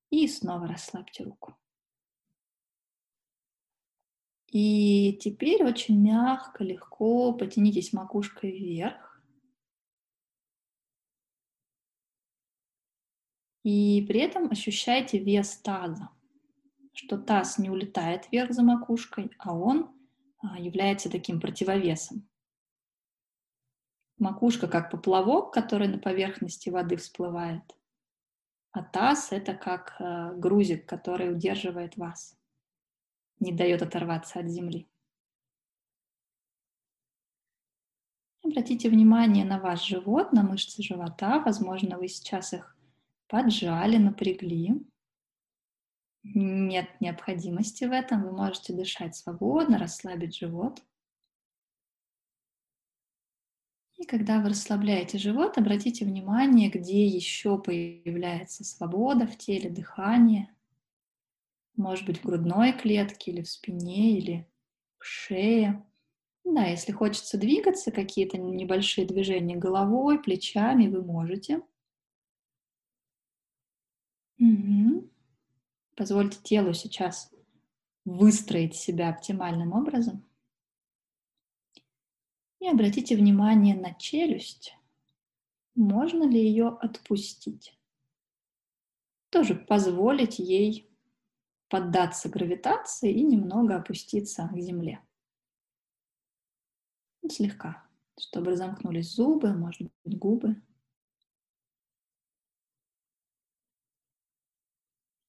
И снова расслабьте руку. И теперь очень мягко, легко потянитесь макушкой вверх. И при этом ощущайте вес таза, что таз не улетает вверх за макушкой, а он а, является таким противовесом. Макушка как поплавок, который на поверхности воды всплывает. А таз — это как э, грузик, который удерживает вас, не дает оторваться от земли. Обратите внимание на ваш живот, на мышцы живота. Возможно, вы сейчас их поджали, напрягли. Нет необходимости в этом. Вы можете дышать свободно, расслабить живот. И когда вы расслабляете живот, обратите внимание, где еще появляется свобода в теле, дыхание. Может быть, в грудной клетке или в спине, или в шее. Да, если хочется двигаться, какие-то небольшие движения головой, плечами, вы можете. Угу. Позвольте телу сейчас выстроить себя оптимальным образом. И обратите внимание на челюсть. Можно ли ее отпустить? Тоже позволить ей поддаться гравитации и немного опуститься к земле. Слегка, чтобы разомкнулись зубы, может быть, губы.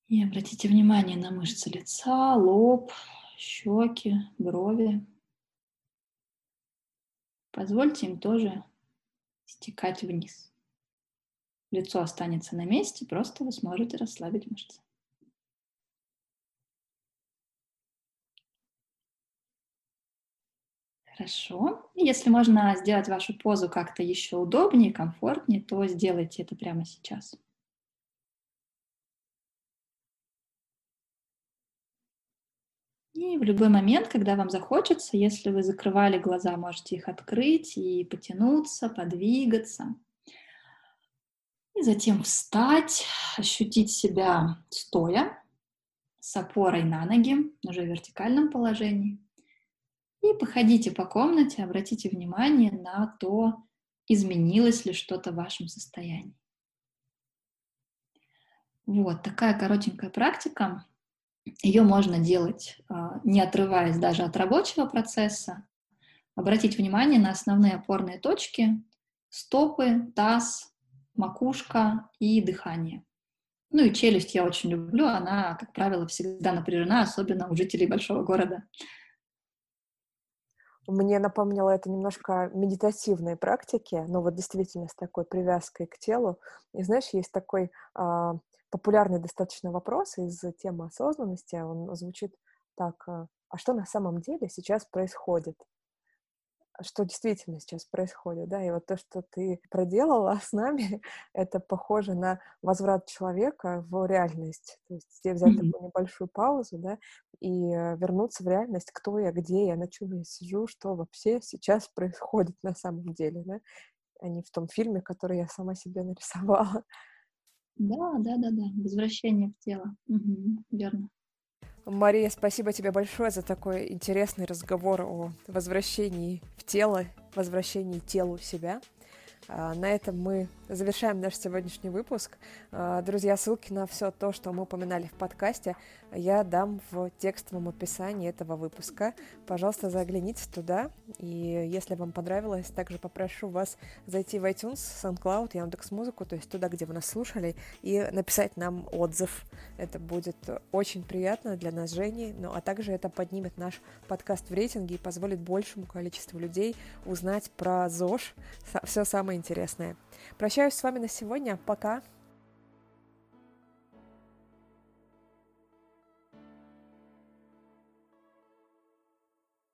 И обратите внимание на мышцы лица, лоб, щеки, брови. Позвольте им тоже стекать вниз. Лицо останется на месте, просто вы сможете расслабить мышцы. Хорошо. Если можно сделать вашу позу как-то еще удобнее, комфортнее, то сделайте это прямо сейчас. И в любой момент, когда вам захочется, если вы закрывали глаза, можете их открыть и потянуться, подвигаться. И затем встать, ощутить себя стоя, с опорой на ноги, уже в вертикальном положении. И походите по комнате, обратите внимание на то, изменилось ли что-то в вашем состоянии. Вот такая коротенькая практика. Ее можно делать, а, не отрываясь даже от рабочего процесса. Обратить внимание на основные опорные точки – стопы, таз, макушка и дыхание. Ну и челюсть я очень люблю, она, как правило, всегда напряжена, особенно у жителей большого города. Мне напомнило это немножко медитативные практики, но вот действительно с такой привязкой к телу. И знаешь, есть такой а, популярный достаточно вопрос из темы осознанности. Он звучит так, а, а что на самом деле сейчас происходит? Что действительно сейчас происходит, да, и вот то, что ты проделала с нами, это похоже на возврат человека в реальность, то есть взять mm-hmm. такую небольшую паузу, да, и э, вернуться в реальность, кто я, где я, на чем я сижу, что вообще сейчас происходит на самом деле, да, а не в том фильме, который я сама себе нарисовала. Да, да, да, да. Возвращение в тело. Угу, верно. Мария, спасибо тебе большое за такой интересный разговор о возвращении в тело, возвращении телу себя. А, на этом мы завершаем наш сегодняшний выпуск. А, друзья, ссылки на все то, что мы упоминали в подкасте, я дам в текстовом описании этого выпуска. Пожалуйста, загляните туда. И если вам понравилось, также попрошу вас зайти в iTunes, SoundCloud, Яндекс.Музыку, то есть туда, где вы нас слушали, и написать нам отзыв. Это будет очень приятно для нас, Жени, ну а также это поднимет наш подкаст в рейтинге и позволит большему количеству людей узнать про ЗОЖ, все самое интересное. Прощаюсь с вами на сегодня. Пока.